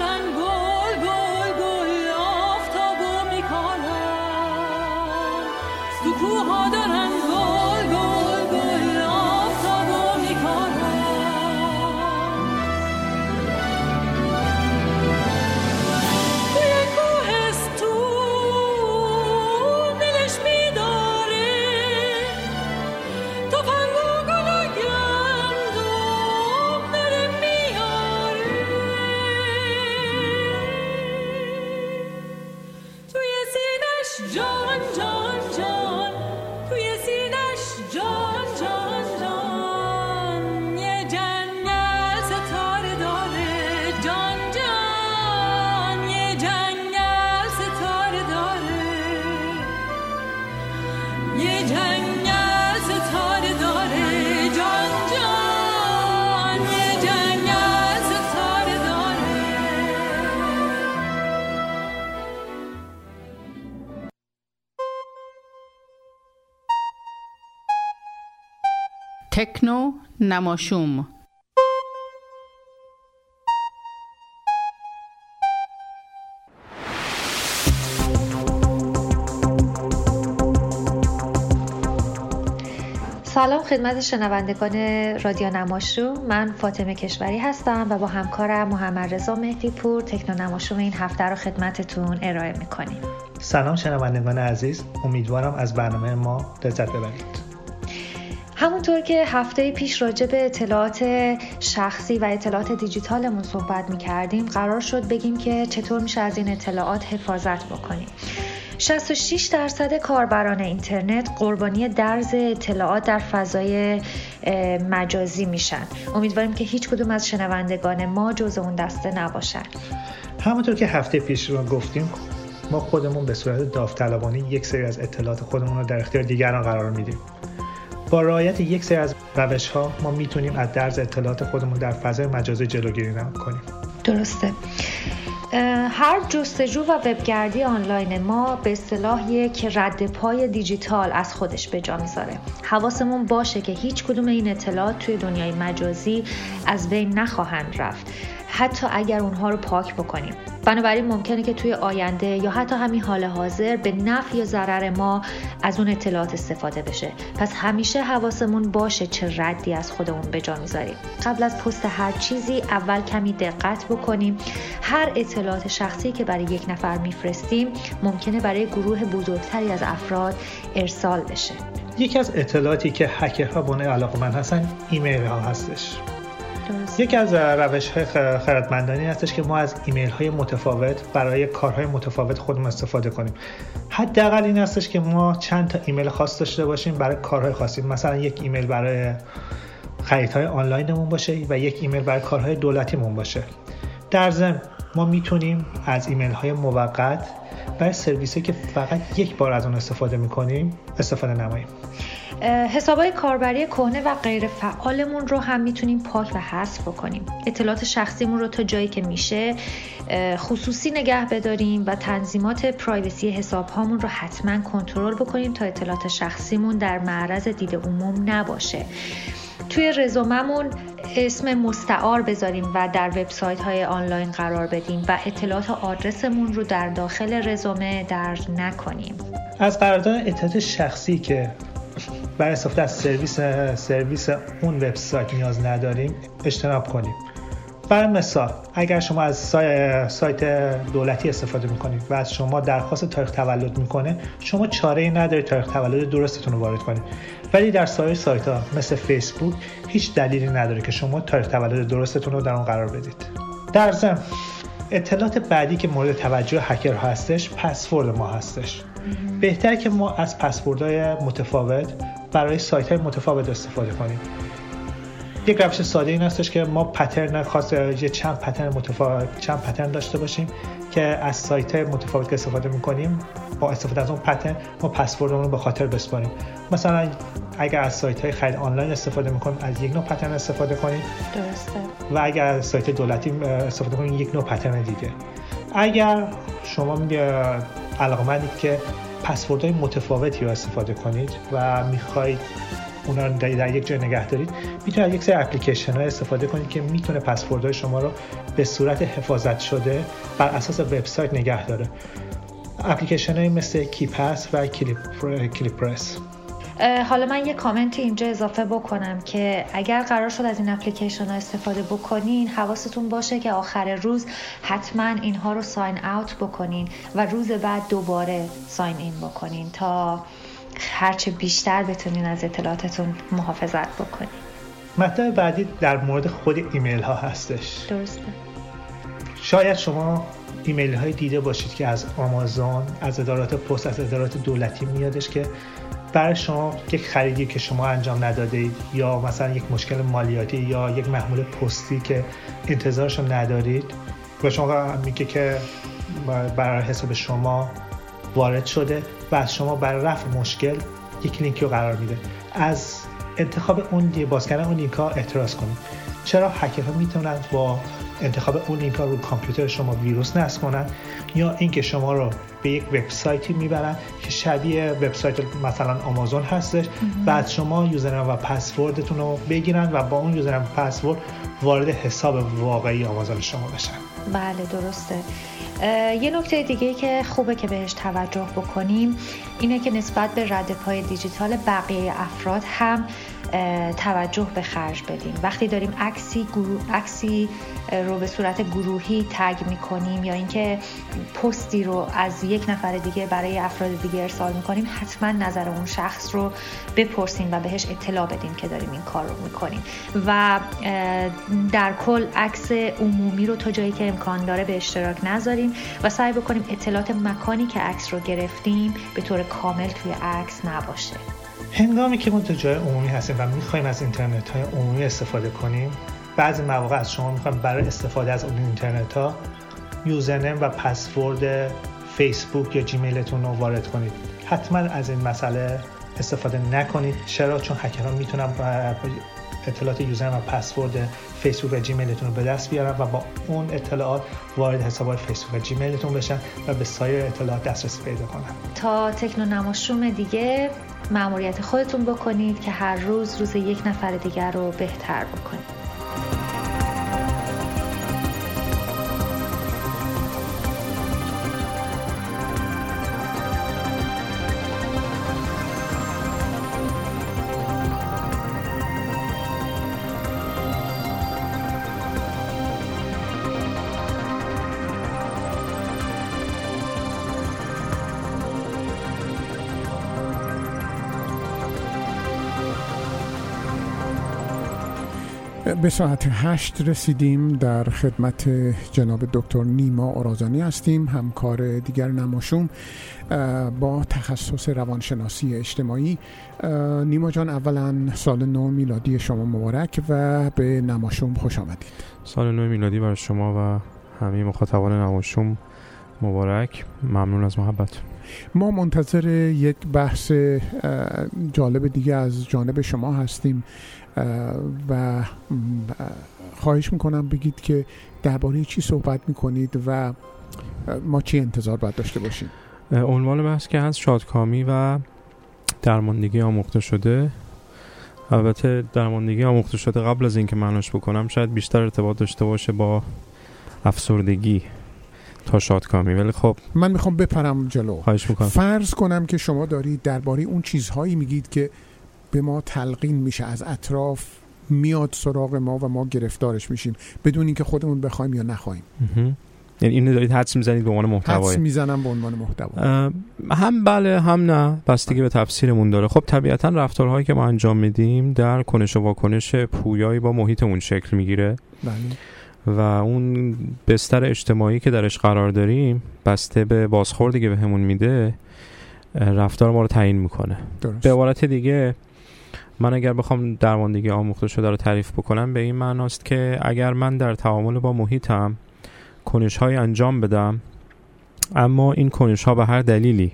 نماشوم. سلام خدمت شنوندگان رادیو نماشوم. من فاطمه کشوری هستم و با همکارم محمد رضا مهدی پور تکنو نماشوم این هفته رو خدمتتون ارائه می‌کنیم. سلام شنوندگان عزیز. امیدوارم از برنامه ما لذت ببرید. همونطور که هفته پیش راجع به اطلاعات شخصی و اطلاعات دیجیتالمون صحبت می کردیم قرار شد بگیم که چطور میشه از این اطلاعات حفاظت بکنیم. 66 درصد کاربران اینترنت قربانی درز اطلاعات در فضای مجازی میشن. امیدواریم که هیچ کدوم از شنوندگان ما جز اون دسته نباشن. همونطور که هفته پیش رو گفتیم ما خودمون به صورت داوطلبانه یک سری از اطلاعات خودمون رو در اختیار دیگران قرار میدیم. با رعایت یک سری از روش ها ما می‌تونیم از درز اطلاعات خودمون در فضای مجازی جلوگیری کنیم. درسته. هر جستجو و وبگردی آنلاین ما به اصطلاح یک رد پای دیجیتال از خودش به جا می‌ذاره. حواسمون باشه که هیچ کدوم این اطلاعات توی دنیای مجازی از بین نخواهند رفت. حتی اگر اونها رو پاک بکنیم. بنابراین ممکنه که توی آینده یا حتی همین حال حاضر به نفع یا ضرر ما از اون اطلاعات استفاده بشه. پس همیشه حواسمون باشه چه ردی از خودمون به جا می‌ذاریم. قبل از پست هر چیزی اول کمی دقت بکنیم. هر اطلاعات شخصی که برای یک نفر میفرستیم ممکنه برای گروه بزرگتری از افراد ارسال بشه. یکی از اطلاعاتی که هکرها بونه علاقه من هستن ایمیل ها هستش. یکی از روش های خردمندانی هستش که ما از ایمیل های متفاوت برای کارهای متفاوت خودمون استفاده کنیم. حداقل این هستش که ما چند تا ایمیل خاص داشته باشیم برای کارهای خاصی. مثلا یک ایمیل برای خریدهای آنلاینمون باشه و یک ایمیل برای کارهای دولتیمون باشه. در ضمن ما می‌تونیم از ایمیل های موقت برای سرویسی که فقط یک بار از اون استفاده می‌کنیم استفاده نماییم. حسابای کاربری کهنه و غیر فعالمون رو هم می‌تونیم پاک و حذف بکنیم. اطلاعات شخصیمون رو تا جایی که میشه خصوصی نگه بداریم و تنظیمات پرایوسی حساب هامون رو حتما کنترل بکنیم تا اطلاعات شخصیمون در معرض دید عموم نباشه. توی رزوممون اسم مستعار بذاریم و در وبسایت های آنلاین قرار بدیم و اطلاعات آدرسمون رو در داخل رزومه درج نکنیم. از قرارداد اطلاعات شخصی که برای استفاده از سرویس سرویس اون وبسایت نیاز نداریم اجتناب کنیم. برای مثال اگر شما از سایت دولتی استفاده می‌کنید و از شما درخواست تاریخ تولد می‌کنه شما چاره ای ندارید تاریخ تولد درستتون رو وارد کنید. ولی در سایر سایت ها مثل فیسبوک هیچ دلیلی نداره که شما تاریخ تولد درستتون رو در اون قرار بدید. در ضمن اطلاعات بعدی که مورد توجه هکر هستش پسورد ما هستش. بهتره که ما از پسوردهای متفاوت برای سایت های متفاوت استفاده کنیم. یک روش ساده این هستش که ما پترن خاص یه چند پترن متفاوت چند پترن داشته باشیم که از سایت های متفاوت که استفاده می‌کنیم. با استفاده از اون پترن ما پسوردمون رو به خاطر بسپاریم. مثلا اگر از سایت های خرید آنلاین استفاده می‌کنیم از یک نوع پترن استفاده کنیم. درسته. و اگر از سایت دولتی استفاده کنیم یک نوع پترن دیگه. اگر شما علاقمندید که پسوردهای متفاوتی رو استفاده کنید و می‌خواید اونا رو در یک جای نگه دارید می‌تونید یک سری اپلیکیشن های استفاده کنید که می‌تونه پسوردهای شما رو به صورت حفاظت شده بر اساس وبسایت نگه داره. اپلیکیشن های مثل کیپس و کلیپرس. حالا من یه کامنت اینجا اضافه بکنم که اگر قرار شد از این اپلیکیشن ها استفاده بکنین حواستون باشه که آخر روز حتما اینها رو ساین اوت بکنین و روز بعد دوباره ساین این بکنین تا هرچه بیشتر بتونین از اطلاعاتتون محافظت بکنین. مطلب بعدی در مورد خود ایمیل ها هستش. درسته. شاید شما ایمیل های دیده باشید که از آمازون از ادارات پست از ادارات دولتی میادش که برای شما یک خریدی که شما انجام ندادید یا مثلا یک مشکل مالیاتی یا یک محمول پستی که انتظارش رو ندارید و شما میگه که برای حساب شما وارد شده و از شما برای رفع مشکل یک لینکی رو قرار میده. از انتخاب اون باز کردن اون لینک ها اعتراض کنید. چرا؟ هکرها می‌تونن با انتخاب اون لینک ها رو کامپیوتر شما ویروس نصب کنن. یا اینکه شما رو به یک وبسایتی می‌برن که شبیه وبسایت مثلا آمازون هستش بعد شما یوزرنام و پسوردتون رو بگیرن و با اون یوزرنام و پسورد وارد حساب واقعی آمازون شما بشن. بله درسته. یه نکته دیگه که خوبه که بهش توجه بکنیم اینه که نسبت به رد پای دیجیتال بقیه افراد هم توجه به خرج بدیم. وقتی داریم عکسی عکسی رو به صورت گروهی تگ می‌کنیم یا اینکه پستی رو از یک نفر دیگه برای افراد دیگه ارسال می‌کنیم حتما نظر اون شخص رو بپرسیم و بهش اطلاع بدیم که داریم این کار رو می‌کنیم. و در کل عکس عمومی رو تا جایی که امکان داره به اشتراک نذاریم و سعی بکنیم اطلاعات مکانی که عکس رو گرفتیم به طور کامل توی عکس نباشه. هنگامی که ما تو جای عمومی هستیم و می‌خوایم از اینترنت های عمومی استفاده کنیم بعضی مواقع از شما می‌خوایم برای استفاده از اون اینترنت ها یوزرنم و پسورد فیسبوک یا جیمیلتون رو وارد کنید. حتما از این مسئله استفاده نکنید. چرا؟ چون هکرها می‌تونن اطلاعات یوزر و پسورد فیسبوک و جیمیلتون رو به دست بیارن و با اون اطلاعات وارد حساب فیسبوک و جیمیلتون بشن و به سایر اطلاعات دسترسی پیدا کنن تا تکنو نماشوم دیگه معمولیت خودتون بکنید که هر روز روز یک نفر دیگر رو بهتر بکنید. به ساعت هشت رسیدیم در خدمت جناب دکتر نیما اورازانی هستیم همکار دیگر نماشوم با تخصص روانشناسی اجتماعی. نیما جان اولا سال نو میلادی شما مبارک و به نماشوم خوش آمدید. سال نو میلادی برای شما و همه مخاطبان نماشوم مبارک. ممنون از محبت. ما منتظر یک بحث جالب دیگه از جانب شما هستیم. و خواهش می‌کنم بگید که درباره چی صحبت می‌کنید و ما چی انتظار باید داشته باشیم. عنوان بحث که هست شادکامی و درماندگی آموخته شده. البته درماندگی آموخته شده قبل از اینکه معناش بکنم شاید بیشتر ارتباط داشته باشه با افسردگی تا شادکامی. ولی خب من می‌خوام بپرم جلو. خواهش می‌کنم. فرض کنم که شما دارید درباره اون چیزهایی میگید که به ما تلقین میشه از اطراف میاد سراغ ما و ما گرفتارش میشیم بدون اینکه خودمون بخوایم یا نخوایم یعنی اینو دارید حدس می‌زنید به عنوان محتوا حدس می‌زنم به عنوان محتوا. هم بله هم نه. بستگی به تفسیرمون داره. خب طبیعتا رفتارهایی که ما انجام میدیم در کنش و واکنش پویایی با محیطمون شکل می‌گیره. بله. و اون بستر اجتماعی که درش قرار داریم بسته به بازخوردی که بهمون میده رفتار ما رو تعیین می‌کنه. درست. به عبارت دیگه من اگر بخوام درماندگی آموخته شده رو تعریف بکنم به این معناست که اگر من در تعامل با محیطم کنش های انجام بدم اما این کنش ها به هر دلیلی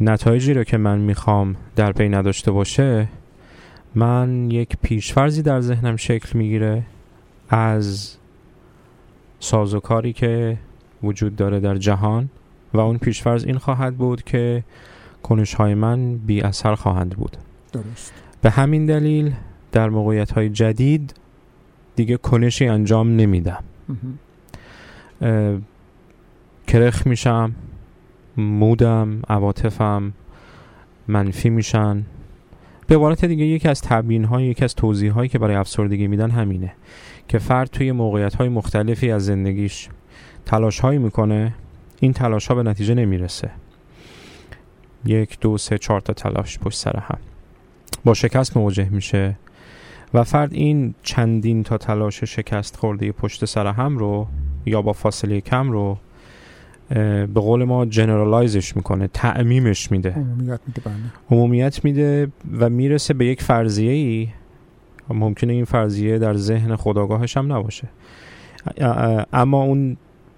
نتایجی رو که من می‌خوام در پی نداشته باشه من یک پیشفرزی در ذهنم شکل می‌گیره از سازوکاری که وجود داره در جهان و اون پیشفرز این خواهد بود که کنش های من بی اثر خواهند بود. درست. به همین دلیل در موقعیت های جدید دیگه کنشی انجام نمیدم. کرخ میشم مودم عواطفم منفی میشن. به عبارت دیگه یکی از تبیین های یکی از توضیح هایی که برای افسردگی میدن همینه که فرد توی موقعیت های مختلفی از زندگیش تلاش هایی می‌کنه این تلاش ها به نتیجه نمی‌رسه. یک دو سه چهار تا تلاش پشت سر هم. با شکست مواجه میشه. و فرد این چندین تا تلاش شکست خورده پشت سر هم رو یا با فاصله کم رو به قول ما جنرالایزش می‌کنه تعمیمش میده. عمومیت میده بله. عمومیت میده و می‌رسه به یک فرضیه ای ممکنه این فرضیه در ذهن خداگاهش هم نباشه. اما اون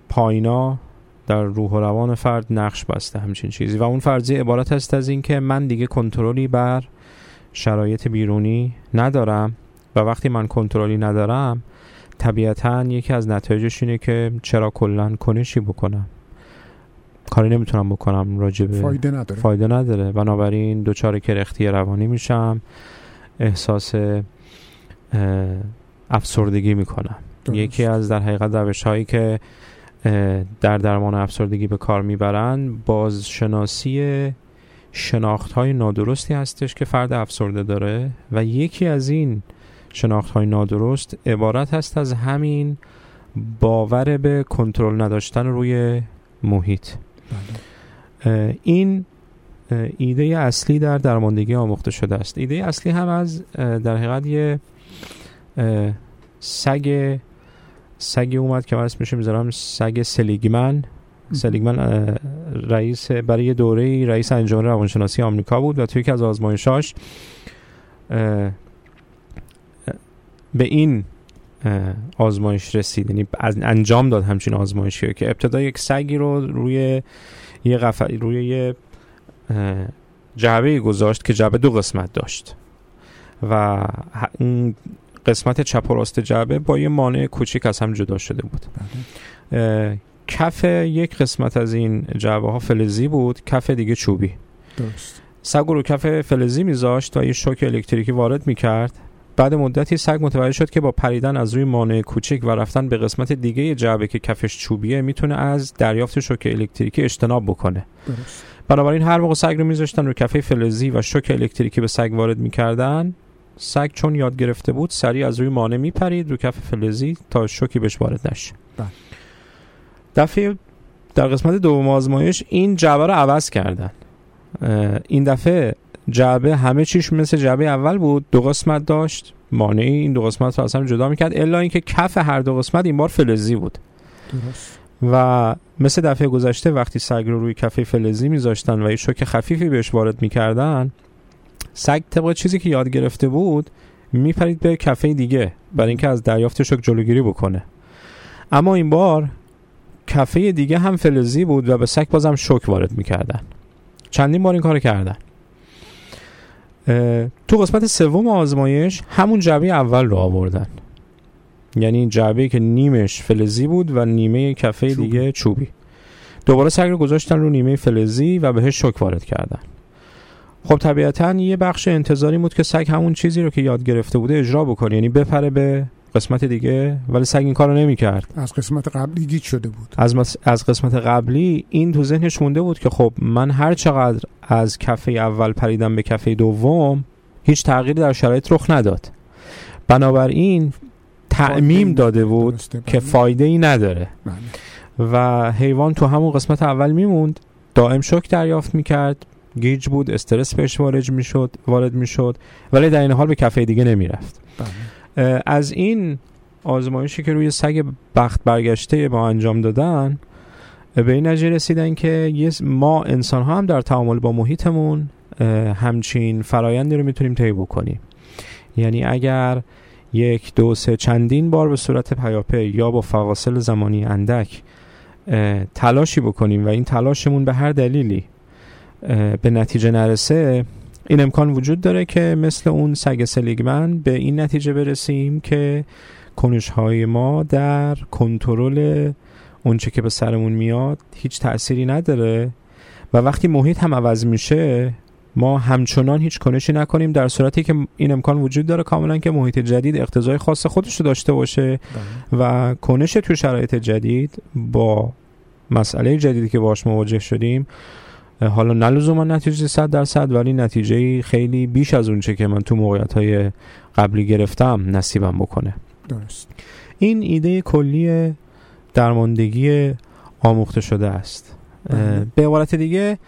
پایینا در روح و روان فرد نقش بسته همچین چیزی. و اون فرضیه عبارت است از اینکه من دیگه کنترلی بر شرایط بیرونی ندارم و وقتی من کنترلی ندارم طبیعتا یکی از نتایجش اینه که چرا کلا کنشی بکنم. کاری نمی‌تونم بکنم راجع به فایده نداره. فایده نداره. بنابراین دچار کرختی روانی میشم. احساس افسردگی می‌کنم. درست. یکی از در حقیقت روش هایی که در درمان افسردگی به کار می‌برن بازشناسی شناخت های نادرستی هستش که فرد افسرده داره و یکی از این شناخت های نادرست عبارت هست از همین باور به کنترل نداشتن روی محیط. این ایده اصلی در درماندگی آموخته شده است. ایده اصلی هم از در حقیقت یه سگ سگ اومد که من اسمش می‌ذارم سگ سلیگمن. سلیگمن رئیس برای دوره رئیس انجمن روانشناسی آمریکا بود و توی یکی از آزمایشاش به این آزمایش رسید. یعنی انجام داد همچین آزمایشی که ابتدا یک سگی رو روی یه قف... روی یه جعبه گذاشت که جعبه دو قسمت داشت. و اون قسمت چپ و راست جعبه با یه مانع کوچیک از هم جدا شده بود. بله. کف یک قسمت از این جعبه ها فلزی بود کف دیگه چوبی. درست. سگ رو کف فلزی میذاشت تا یه شوک الکتریکی وارد می‌کرد. بعد مدتی سگ متوجه شد که با پریدن از روی مانع کوچیک و رفتن به قسمت دیگه جعبه که کفش چوبیه می‌تونه از دریافت شوک الکتریکی اجتناب بکنه. درست. بنابراین هر موقع سگ رو میذاشتن رو کفه فلزی و شوک الکتریکی به سگ وارد می‌کردن سگ چون یاد گرفته بود سریع از روی مانع میپرید رو کف فلزی تا شوکی بهش وارد نشه. بله. دفعه در قسمت دوم آزمایش این جعبه رو عوض کردن. این دفعه جعبه همه چیش مثل جعبه اول بود دو قسمت داشت. مانعی این دو قسمت رو اصلا جدا می‌کرد الا اینکه کف هر دو قسمت این بار فلزی بود. درست. و مثل دفعه گذشته وقتی سگ رو روی کفه فلزی میذاشتن و یه شوک خفیفی بهش وارد می‌کردن سگ طبق چیزی که یاد گرفته بود میپرید به کفه دیگه برای اینکه از دریافت شوک جلوگیری بکنه. اما این بار کفه دیگه هم فلزی بود و به سگ بازم شوک وارد می‌کردن. چندین بار این کار کردن. تو قسمت سوم آزمایش همون جعبه اول رو آوردن. یعنی جعبه که نیمش فلزی بود و نیمه کفه چوبی. دیگه چوبی. دوباره سگ رو گذاشتن رو نیمه فلزی و بهش شوک وارد کردن. خب طبیعتا یه بخش انتظاری بود که سگ همون چیزی رو که یاد گرفته بوده اجرا بکنه. یعنی بپره به قسمت دیگه ولی سگ این کارو نمی‌کرد. از قسمت قبلی گیج شده بود. از, از قسمت قبلی این تو ذهنش مونده بود که خب من هر چقدر از کفه اول پریدم به کفه دوم هیچ تغییری در شرایط رخ نداد. بنابراین تعمیم داده بود که فایده ای نداره. بله. و حیوان تو همون قسمت اول میموند دائم شک دریافت می‌کرد گیج بود استرس بهش وارد می‌شد وارد می‌شد ولی در این حال به کفه دیگه نمی‌رفت. بله. از این آزمایشی که روی سگ بخت برگشته ما انجام دادن به این نتیجه رسیدن که ما انسان ها هم در تعامل با محیطمون همچین فرایندی رو می‌تونیم طی بکنیم. یعنی اگر یک دو سه چندین بار به صورت پیاپی یا با فواصل زمانی اندک تلاشی بکنیم و این تلاشمون به هر دلیلی به نتیجه نرسه این امکان وجود داره که مثل اون سگ سلیگمن به این نتیجه برسیم که کنش های ما در کنترل اونچه که به سرمون میاد هیچ تأثیری نداره و وقتی محیط هم عوض میشه ما همچنان هیچ کنشی نکنیم در صورتی که این امکان وجود داره کاملا که محیط جدید اقتضای خاص خودش رو داشته باشه بله. و کنش توی شرایط جدید با مسئله جدیدی که باش مواجه شدیم حالا نلزوما نتیجه 100 درصد ولی نتیجه خیلی بیش از اونچه که من تو موقعیت های قبلی گرفتم نصیبم بکنه. درست. این ایده کلی درماندگی آموخته شده است. به عبارت دیگه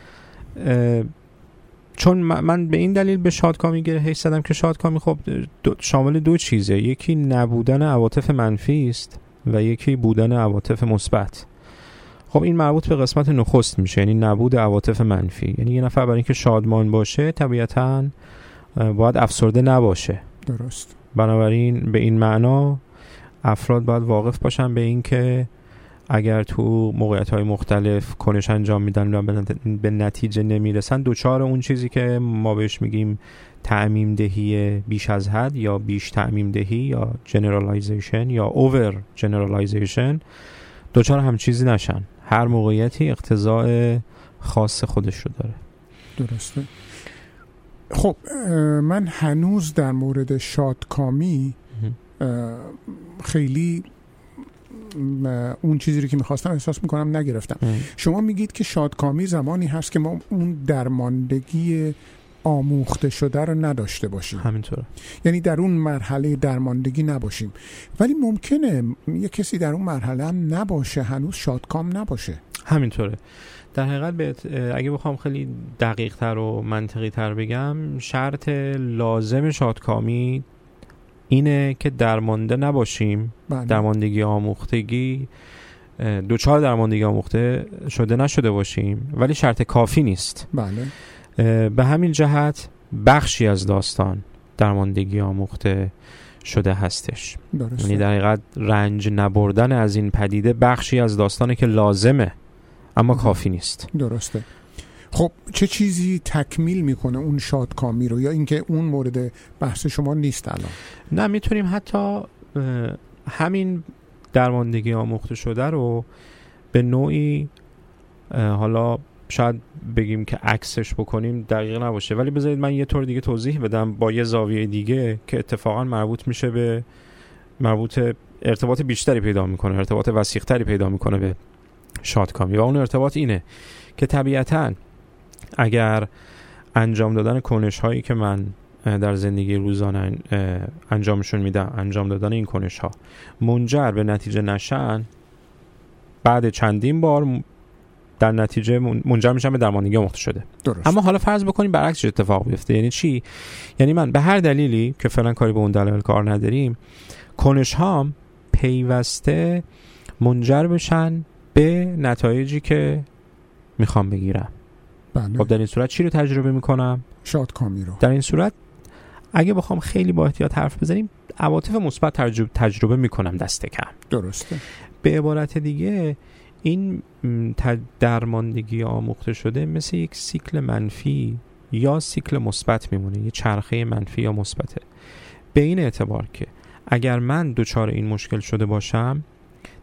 چون من به این دلیل به شادکامی گره زدم که شادکامی خب شامل دو چیزه. یکی نبودن عواطف منفی است و یکی بودن عواطف مثبت. خب این مربوط به قسمت نخست میشه یعنی نبود عواطف منفی. یعنی یه نفر برای اینکه شادمان باشه طبیعتا باید افسرده نباشه. درست. بنابراین به این معنا افراد باید واقف باشن به اینکه اگر تو موقعیت های مختلف کنش انجام میدن و به نتیجه نمی‌رسن دچار اون چیزی که ما بهش میگیم تعمیم دهی بیش از حد یا بیش تعمیم دهی یا generalization یا over generalization دچار همچین چیزی نشن. هر موقعیتی اقتضا خاص خودش رو داره. درسته. خب من هنوز در مورد شادکامی خیلی اون چیزی رو که می‌خواستم احساس می‌کنم نگرفتم. شما میگید که شادکامی زمانی هست که ما اون درماندگی آموخته شده رو نداشته باشیم. همینطوره. یعنی در اون مرحله درماندگی نباشیم. ولی ممکنه یه کسی در اون مرحله هم نباشه هنوز شادکام نباشه. همینطوره. در حقیقت بهت- اگه بخوام خیلی دقیق تر و منطقی تر بگم شرط لازم شادکامی اینه که درمانده نباشیم. بله. درماندگی آموختگی دوچار درماندگی آموخته شده نشده باشیم. ولی شرط کافی نیست. بله. به همین جهت بخشی از داستان درماندگی آموخته شده هستش. یعنی در حقیقت رنج نبردن از این پدیده بخشی از داستانه که لازمه اما کافی نیست. درسته. خب چه چیزی تکمیل می‌کنه اون شادکامی رو؟ یا اینکه اون مورد بحث شما نیست الان؟ نه می‌تونیم حتی همین درماندگی آموخته شده رو به نوعی حالا شاید بگیم که عکسش بکنیم دقیق نباشه. ولی بذارید من یه طور دیگه توضیح بدم با یه زاویه دیگه که اتفاقا مربوط میشه به مربوط ارتباط بیشتری پیدا می‌کنه ارتباط وسیقتری پیدا می‌کنه به شادکامی. و اون ارتباط اینه که طبیعتا اگر انجام دادن کنش هایی که من در زندگی روزانه انجامشون میدم انجام دادن این کنش ها منجر به نتیجه نشن بعد چندین بار در نتیجه من- منجر میشن به درماندگی آموخته شده. درست. اما حالا فرض بکنیم برعکسش اتفاق بیفته. یعنی چی؟ یعنی من به هر دلیلی که فعلا کاری به اون دلایل کار نداریم کنش هام پیوسته منجر بشن به نتایجی که می‌خوام بگیرم. بله. خب در این صورت چی رو تجربه می‌کنم؟ شادکامی رو. در این صورت اگه بخوام خیلی با احتیاط حرف بزنیم عواطف مثبت تجربه, تجربه می‌کنم دست کم. درسته. به عبارت دیگه این درماندگی آموخته شده مثل یک سیکل منفی یا سیکل مثبت میمونه یه چرخه منفی یا مثبته. به این اعتبار که اگر من دچار این مشکل شده باشم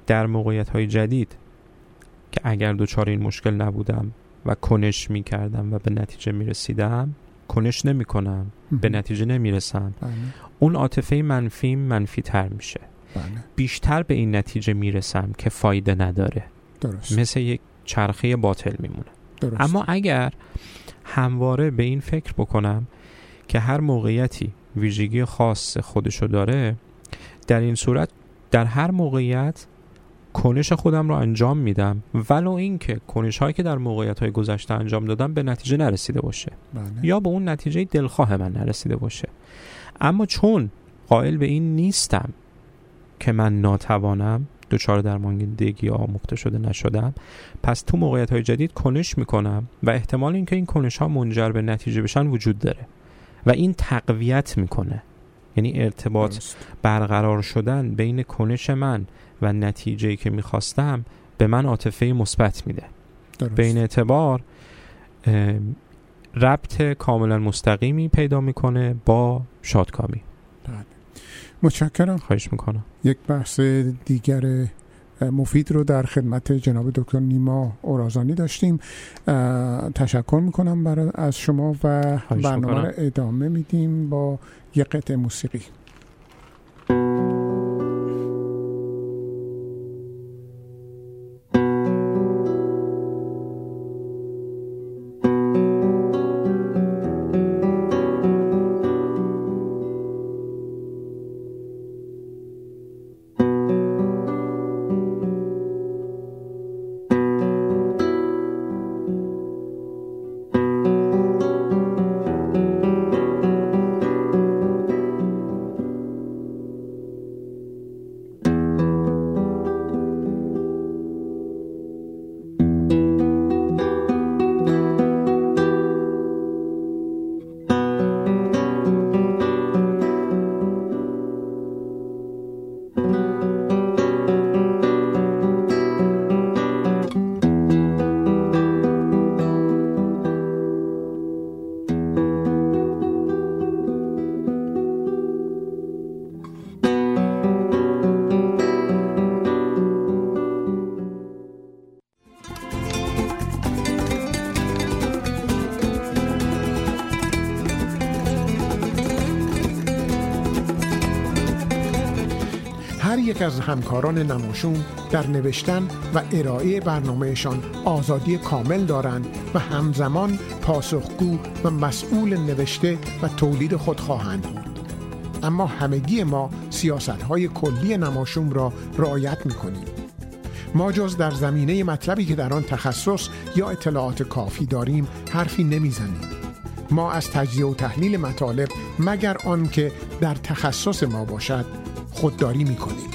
در موقعیت های جدید که اگر دچار این مشکل نبودم و کنش می کردم و به نتیجه می رسیدم کنش نمی کنم به نتیجه نمی رسم بله. اون عاطفه منفی منفی تر میشه. بله. بیشتر به این نتیجه می‌رسم که فایده نداره. درست. مثل یک چرخه باطل میمونه. درست. اما اگر همواره به این فکر بکنم که هر موقعیتی ویژگی خاص خودشو داره در این صورت در هر موقعیت کنش خودم رو انجام میدم. ولو اینکه کنش هایی که در موقعیت های گذشته انجام دادم به نتیجه نرسیده باشه. بله. یا به اون نتیجه دلخواه من نرسیده باشه. اما چون قائل به این نیستم که من ناتوانم دچار درماندگی آموخته شده نشدم پس تو موقعیت های جدید کنش می‌کنم و احتمال اینکه این کنش ها منجر به نتیجه بشن وجود داره و این تقویت می‌کنه یعنی ارتباط. برقرار شدن بین کنش من و نتیجه که می‌خواستم به من عاطفه مثبت میده. به این اعتبار ربط کاملا مستقیمی پیدا می‌کنه با شادکامی متشکرم. خواهش می‌کنم. یک بحث دیگر مفید رو در خدمت جناب دکتر نیما اورازانی داشتیم. تشکر می‌کنم برای از شما و برنامه. ادامه میدیم با یک قطعه موسیقی. همکاران نماشوم در نوشتن و ارائه برنامهشان آزادی کامل دارند و همزمان پاسخگو و مسئول نوشته و تولید خود خواهند بود. اما همگی ما سیاست های کلی نماشوم را رعایت می کنیم ما جز در زمینه مطلبی که در آن تخصص یا اطلاعات کافی داریم حرفی نمی‌زنیم. ما از تجزیه و تحلیل مطالب مگر آن که در تخصص ما باشد خودداری می‌کنیم. رد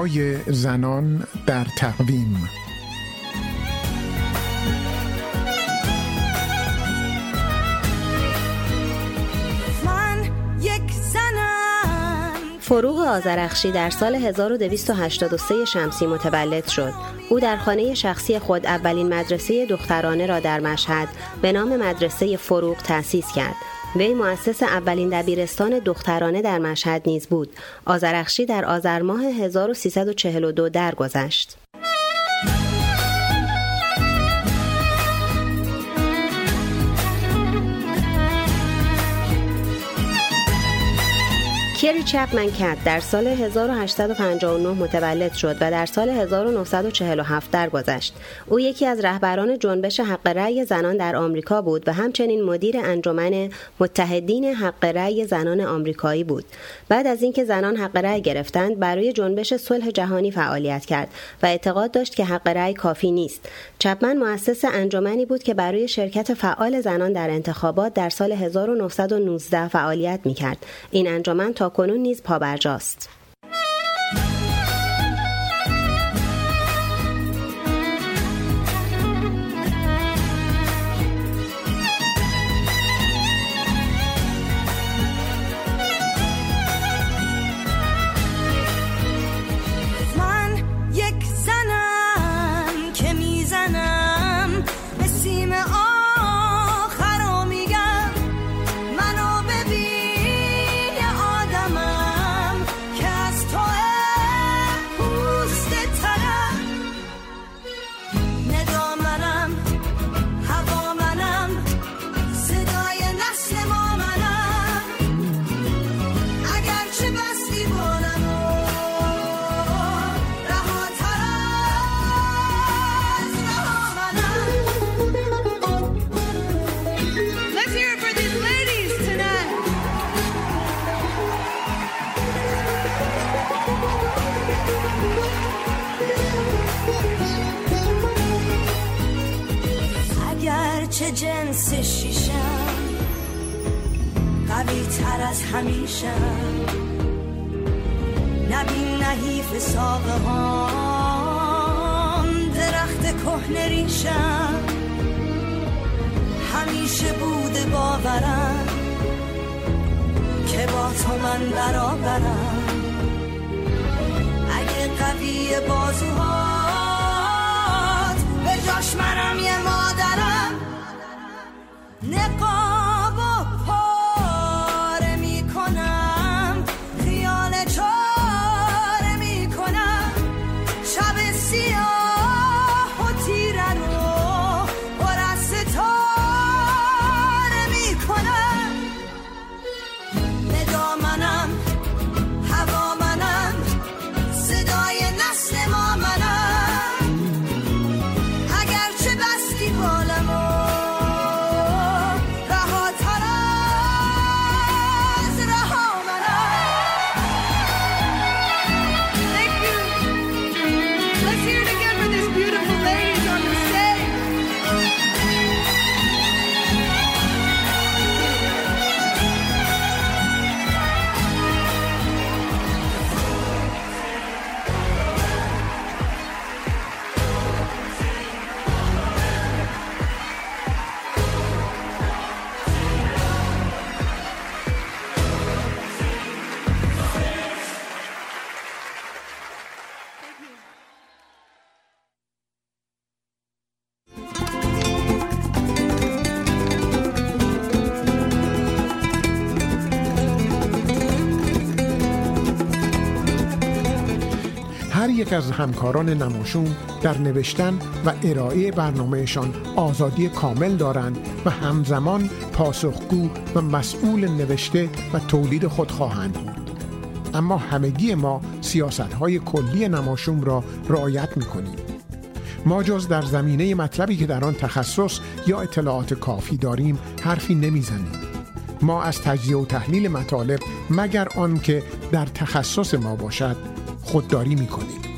پای زنان در تقویم فروغ آزرخشی در سال 1283 شمسی متولد شد. او در خانه شخصی خود اولین مدرسه دخترانه را در مشهد به نام مدرسه فروغ تأسیس کرد. وی مؤسس اولین دبیرستان دخترانه در مشهد نیز بود. آزرخشی در آذر ماه 1342 درگذشت. کری چپمن کت در سال 1859 متولد شد و در سال 1947 درگذشت. او یکی از رهبران جنبش حق رأی زنان در آمریکا بود و همچنین مدیر انجمن متحدین حق رأی زنان آمریکایی بود. بعد از اینکه زنان حق رأی گرفتند، برای جنبش صلح جهانی فعالیت کرد و اعتقاد داشت که حق رأی کافی نیست. چپمن مؤسس انجمنی بود که برای شرکت فعال زنان در انتخابات در سال 1919 فعالیت می کرد. این انجمن تا کنون نیز پابرجاست. همیشه. نبین نحیف ساقه هم درخت کهن ریشم همیشه بوده باورم که با تو من برابرم. اگه قوی بازوهات به جاش منم یه مادرم. یک از همکاران نماشوم در نوشتن و ارائه برنامهشان آزادی کامل دارند و همزمان پاسخگو و مسئول نوشته و تولید خود خواهند بود. اما همگی ما سیاست های کلی نماشوم را رعایت می کنیم ما جز در زمینه مطلبی که در آن تخصص یا اطلاعات کافی داریم حرفی نمی‌زنیم. ما از تجزیه و تحلیل مطالب مگر آن که در تخصص ما باشد خودداری می‌کنیم.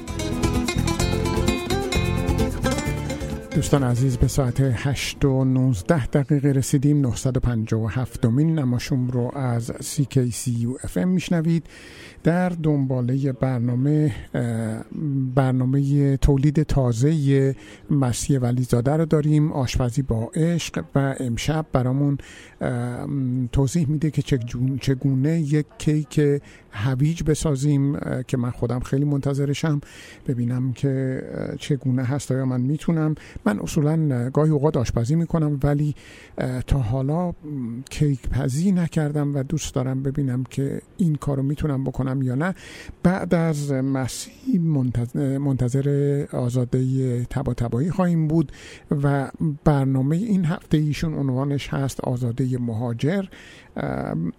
دوستان عزیز به ساعت 8 و 19 دقیقه رسیدیم. 957 دومین نماشوم رو از CKCU FM میشنوید. در دنباله برنامه برنامه تولید تازه مسیح ولیزاده رو داریم. آشپزی با عشق و امشب برامون توضیح میده که چگونه یک کیک هویج بسازیم که من خودم خیلی منتظرشم ببینم که چگونه هست یا من می‌تونم. من اصولا گاهی اوقات آشپزی می‌کنم ولی تا حالا کیک پزی نکردم و دوست دارم ببینم که این کارو می‌تونم بکنم یا نه. بعد از مسیح منتظر آزاده تبا تبایی خواهیم بود و برنامه این هفته ایشون عنوانش هست آزاده مهاجر.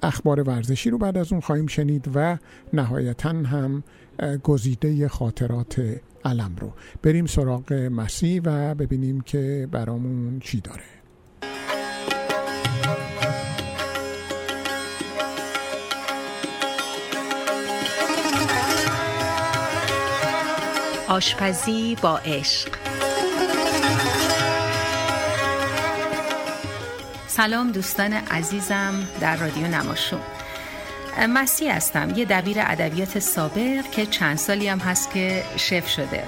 اخبار ورزشی رو بعد از اون خواهیم شنید و نهایتا هم گزیده خاطرات علم رو. بریم سراغ مسیح و ببینیم که برامون چی داره. آشپزی با عشق. سلام دوستان عزیزم در رادیو نماشون مسیح هستم یه دبیر ادبیات سابق که چند سالی هم هست که شف شده.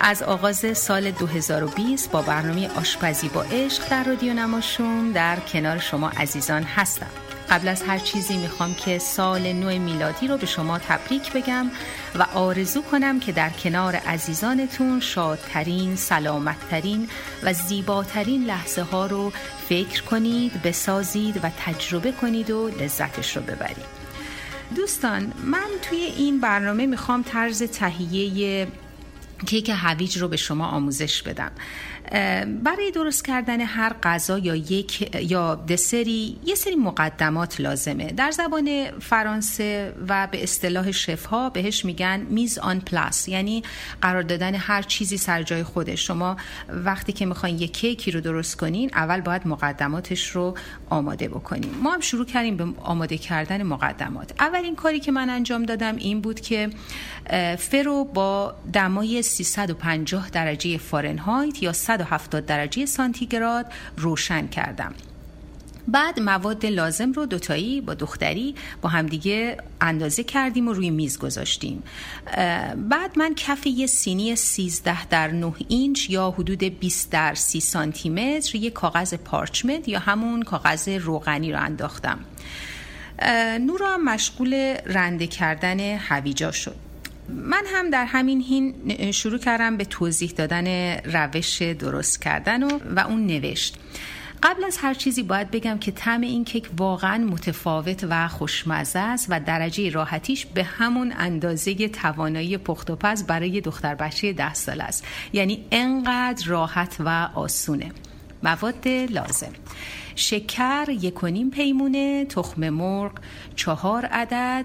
از آغاز سال 2020 با برنامه آشپزی با عشق در رادیو نماشون در کنار شما عزیزان هستم. قبل از هر چیزی می‌خوام که سال نو میلادی رو به شما تبریک بگم و آرزو کنم که در کنار عزیزانتون شادترین، سلامتترین و زیباترین لحظه ها رو فکر کنید، بسازید و تجربه کنید و لذتش رو ببرید. دوستان من توی این برنامه می‌خوام طرز تهیه کیک هویج رو به شما آموزش بدم برای درست کردن هر غذا یا یک یا دسری یه سری مقدمات لازمه. در زبان فرانسه و به اصطلاح شف ها بهش میگن میز آن پلاس یعنی قرار دادن هر چیزی سر جای خودش. شما وقتی که می‌خواین یک کیکی رو درست کنین اول باید مقدماتش رو آماده بکنیم ما هم شروع کردیم به آماده کردن مقدمات. اولین کاری که من انجام دادم این بود که فرو با دمای 350 درجه فارنهایت یا 170 درجه سانتیگراد روشن کردم. بعد مواد لازم رو دوتایی با دختری با همدیگه اندازه کردیم و روی میز گذاشتیم. بعد من کف یه سینی 13 در 9 اینچ یا حدود 20 در 30 سانتی متر یه کاغذ پارچمنت یا همون کاغذ روغنی رو انداختم. نورا مشغول رنده کردن هویجا شد. من هم در همین هین شروع کردم به توضیح دادن روش درست کردن و, و اون نوشت. قبل از هر چیزی باید بگم که طعم این کیک واقعا متفاوت و خوشمزه است و درجه راحتیش به همون اندازه توانایی پخت و پز برای دختر بچه ده سال است. یعنی انقدر راحت و آسونه. مواد لازم. شکر یک و نیم پیمونه تخم مرغ چهار عدد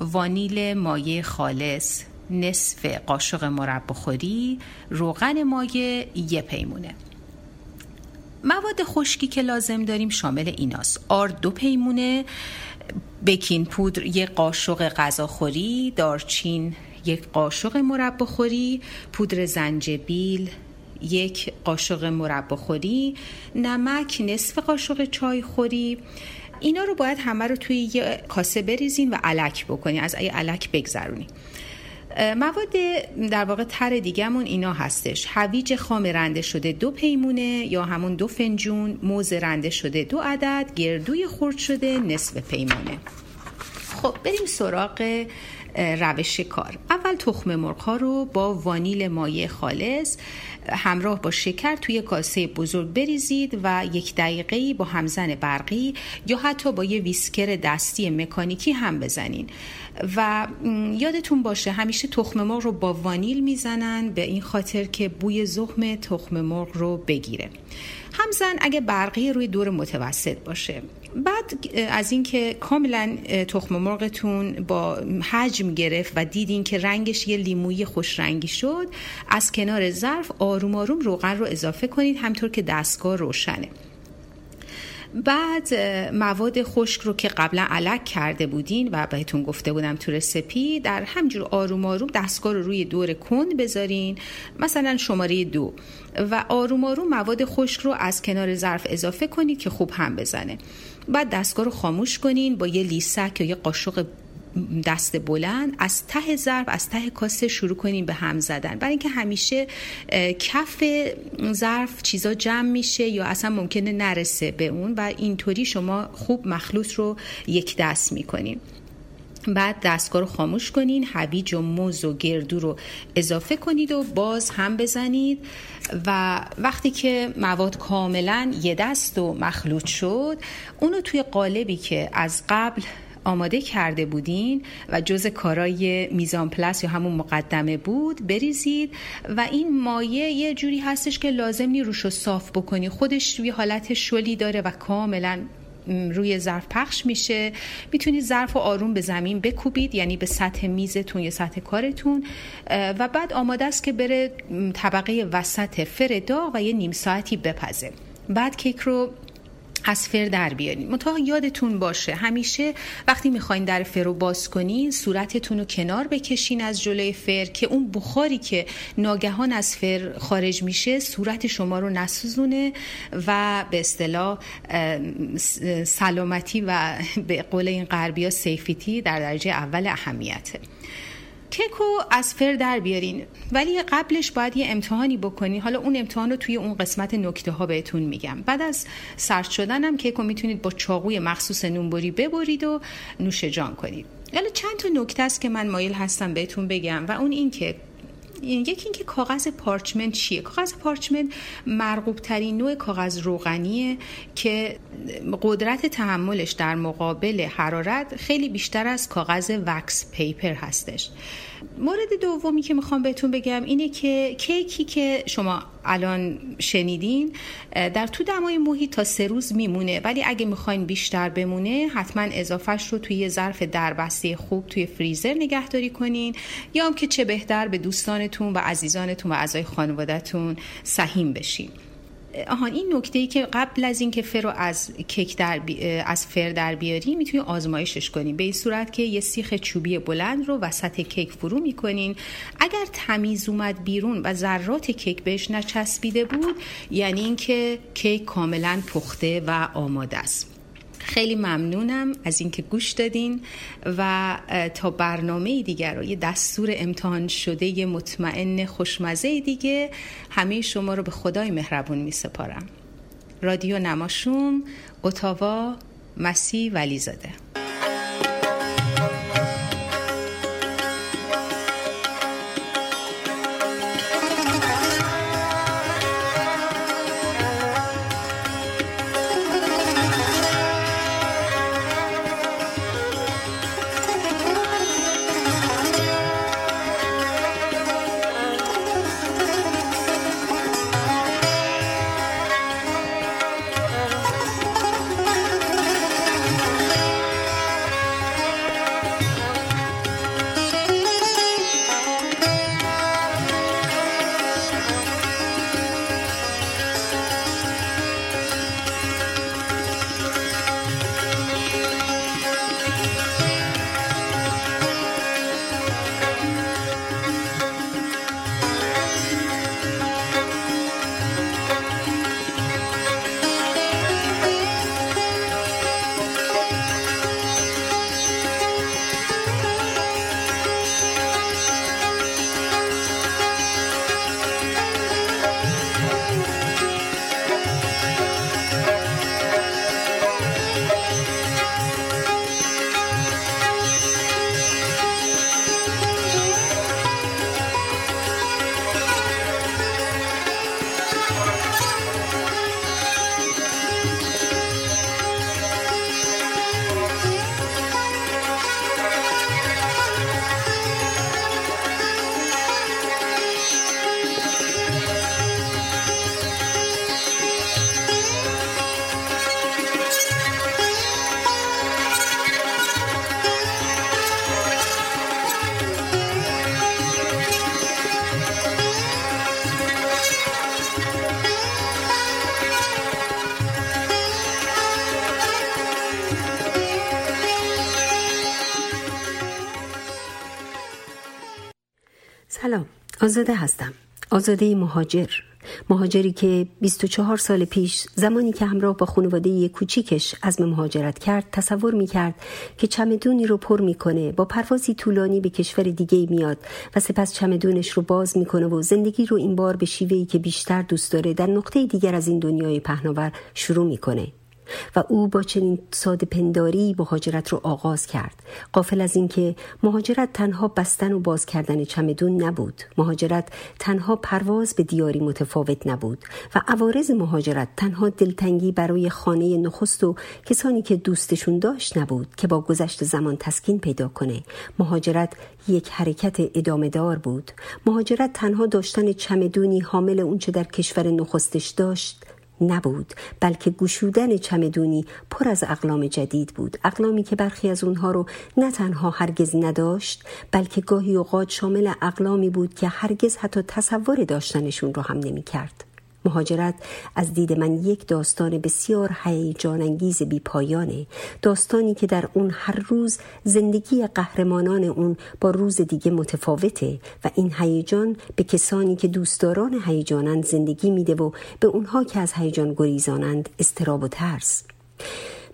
وانیل مایه خالص نصف قاشق مربخوری روغن مایه یه پیمونه. مواد خشکی که لازم داریم شامل ایناست. آرد دو پیمونه بکین پودر یک قاشق غذاخوری دارچین یک قاشق مربخوری پودر زنجبیل یک قاشق مربخوری نمک نصف قاشق چای خوری اینا رو باید همه رو توی یه کاسه بریزین و علک بکنین. از ای علک بگذرونین. مواد در واقع تر دیگهمون اینا هستش. هویج خام رنده شده دو پیمونه یا همون دو فنجون موز رنده شده دو عدد گردوی خرد شده نصف پیمونه. خب بریم سراغ روش کار. اول تخم مرغ ها رو با وانیل مایع خالص همراه با شکر توی کاسه بزرگ بریزید و یک دقیقه با همزن برقی یا حتی با یه ویسکر دستی مکانیکی هم بزنین. و یادتون باشه همیشه تخم مرغ رو با وانیل می‌زنن به این خاطر که بوی زخم تخم مرغ رو بگیره. همزن اگه برقی روی دور متوسط باشه. بعد از اینکه کاملا تخم مرغتون با حجم گرفت و دیدین که رنگش یه لیمویی خوش رنگی شد از کنار ظرف آروم آروم روغن رو اضافه کنید همطور که دستگاه روشنه. بعد مواد خشک رو که قبلا علک کرده بودین و بهتون گفته بودم تو رسپی در همجور آروم آروم دستگاه رو روی دور کند بذارین مثلا شماره دو. و آروم آروم مواد خشک رو از کنار ظرف اضافه کنید که خوب هم بزنه. بعد دستگاه رو خاموش کنین با یه لیسک یا یه قاشق دست بلند از ته ظرف از ته کاسه شروع کنیم به هم زدن. برای اینکه همیشه کف ظرف چیزا جمع میشه یا اصلا ممکنه نرسه به اون و اینطوری شما خوب مخلوط رو یک دست می‌کنیم. بعد دستگاه رو خاموش کنین هویج و موز و گردو رو اضافه کنید و باز هم بزنید و وقتی که مواد کاملا یه دست و مخلوط شد اونو توی قالبی که از قبل آماده کرده بودین و جز کارای میزان پلس یا همون مقدمه بود بریزید و این مایه یه جوری هستش که لازم نی روش رو صاف بکنی. خودش یه حالت شلی داره و کاملا روی ظرف پخش میشه. می‌تونید ظرف و آروم به زمین بکوبید یعنی به سطح میزتون یا سطح کارتون. و بعد آماده است که بره طبقه وسط فر داغ و یه نیم ساعتی بپزه. بعد کیک رو از فر در بیارین. منتها یادتون باشه همیشه وقتی می‌خواین در فر رو باز کنین صورتتون رو کنار بکشین از جلوی فر که اون بخاری که ناگهان از فر خارج میشه صورت شما رو نسوزونه و به اصطلاح سلامتی و به قول این غربی ها safety در درجه اول اهمیته. کیکو از فر در بیارین. ولی قبلش باید یه امتحانی بکنی. حالا اون امتحان رو توی اون قسمت نکته ها بهتون میگم. بعد از سرد شدنم کیکو می‌تونید با چاقوی مخصوص نونبری ببرید و نوش جان کنید. حالا چند تا نکته است که من مایل هستم بهتون بگم و اون این که یکی اینکه کاغذ parchment چیه؟ کاغذ parchment مرغوب ترین نوع کاغذ روغنیه که قدرت تحملش در مقابل حرارت خیلی بیشتر از کاغذ wax paper هستش. مورد دومی که می‌خوام بهتون بگم اینه که کیکی که شما الان شنیدین در تو دمای محیط تا سه روز میمونه. ولی اگه می‌خواین بیشتر بمونه حتما اضافهش رو توی ظرف دربسته خوب توی فریزر نگهداری کنین. یا هم که چه بهتر به دوستانتون و عزیزانتون و اعضای خانوادهتون سهیم بشین. آهان این نکته ای که قبل از اینکه فر رو از کیک در از فر در بیاری می‌تونی آزمایشش کنین به این صورت که یه سیخ چوبی بلند رو وسط کیک فرو می‌کنین. اگر تمیز اومد بیرون و ذرات کیک بهش نچسبیده بود یعنی اینکه کیک کاملا پخته و آماده است. خیلی ممنونم از اینکه گوش دادین و تا برنامه دیگر رو یه دستور امتحان شده یه مطمئن خوشمزه دیگه همه شما رو به خدای مهربون می سپارم رادیو نماشوم اتاوا مسیح ولیزاده. آزاده هستم. آزاده مهاجر. مهاجری که 24 سال پیش زمانی که همراه با خانواده کوچیکش عزم مهاجرت کرد تصور می کرد که چمدونی رو پر می‌کنه با پروازی طولانی به کشور دیگه میاد و سپس چمدونش رو باز می‌کنه و زندگی رو این بار به شیوهی که بیشتر دوست داره در نقطه دیگر از این دنیای پهناور شروع می‌کنه. و او با چنین ساده پنداری مهاجرت رو آغاز کرد. قافل از اینکه مهاجرت تنها بستن و باز کردن چمدون نبود. مهاجرت تنها پرواز به دیاری متفاوت نبود و عوارض مهاجرت تنها دلتنگی برای خانه نخست و کسانی که دوستشون داشت نبود که با گذشت زمان تسکین پیدا کنه. مهاجرت یک حرکت ادامه دار بود. مهاجرت تنها داشتن چمدونی حامل اونچه در کشور نخستش داشت نبود بلکه گشودن چمدونی پر از اقلام جدید بود اقلامی که برخی از اونها رو نه تنها هرگز نداشت بلکه گاهی اوقات شامل اقلامی بود که هرگز حتی تصور داشتنشون رو هم نمی کرد. مهاجرت از دید من یک داستان بسیار هیجان انگیز بی پایانه داستانی که در اون هر روز زندگی قهرمانان اون با روز دیگه متفاوته و این هیجان به کسانی که دوستداران هیجانند زندگی میده و به اونها که از هیجان گریزانند استراب و ترس.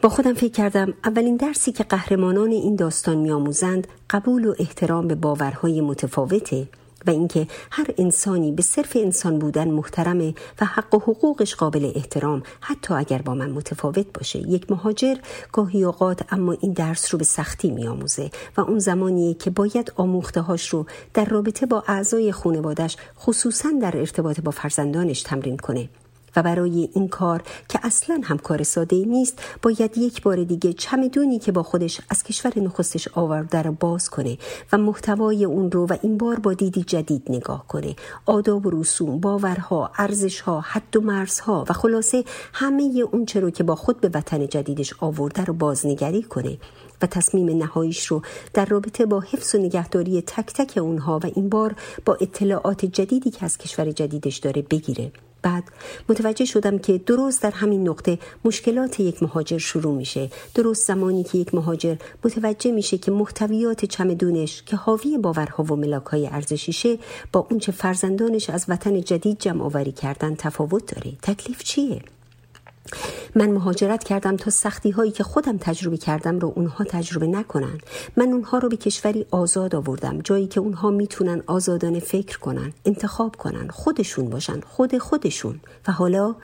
با خودم فکر کردم اولین درسی که قهرمانان این داستان میآموزند قبول و احترام به باورهای متفاوته. و اینکه هر انسانی به صرف انسان بودن محترمه و حق و حقوقش قابل احترام حتی اگر با من متفاوت باشه. یک مهاجر گاهی اوقات اما این درس رو به سختی میآموزه و اون زمانیه که باید آموخته هاش رو در رابطه با اعضای خانوادش خصوصا در ارتباط با فرزندانش تمرین کنه. و برای این کار که اصلا هم کار ساده نیست باید یک بار دیگه چمدونی که با خودش از کشور نخستش آورده رو باز کنه و محتوای اون رو و این بار با دیدی جدید نگاه کنه. آداب و رسوم باورها ارزشها حد و مرزها و خلاصه همه اون رو که با خود به وطن جدیدش آورده رو بازنگری کنه و تصمیم نهاییش رو در رابطه با حفظ و نگهداری تک تک اونها و این بار با اطلاعات جدیدی که از کشور جدیدش داره بگیره. بعد متوجه شدم که درست در همین نقطه مشکلات یک مهاجر شروع میشه. درست زمانی که یک مهاجر متوجه میشه که محتویات چمدونش که حاوی باورها و ملاکهای ارزشیشه با اونچه فرزندانش از وطن جدید جمع آوری کردن تفاوت داره. تکلیف چیه؟ من مهاجرت کردم تا سختی هایی که خودم تجربه کردم رو اونها تجربه نکنن من اونها رو به کشوری آزاد آوردم. جایی که اونها می‌تونن آزادانه فکر کنن انتخاب کنن خودشون باشن خود خودشون. و حالا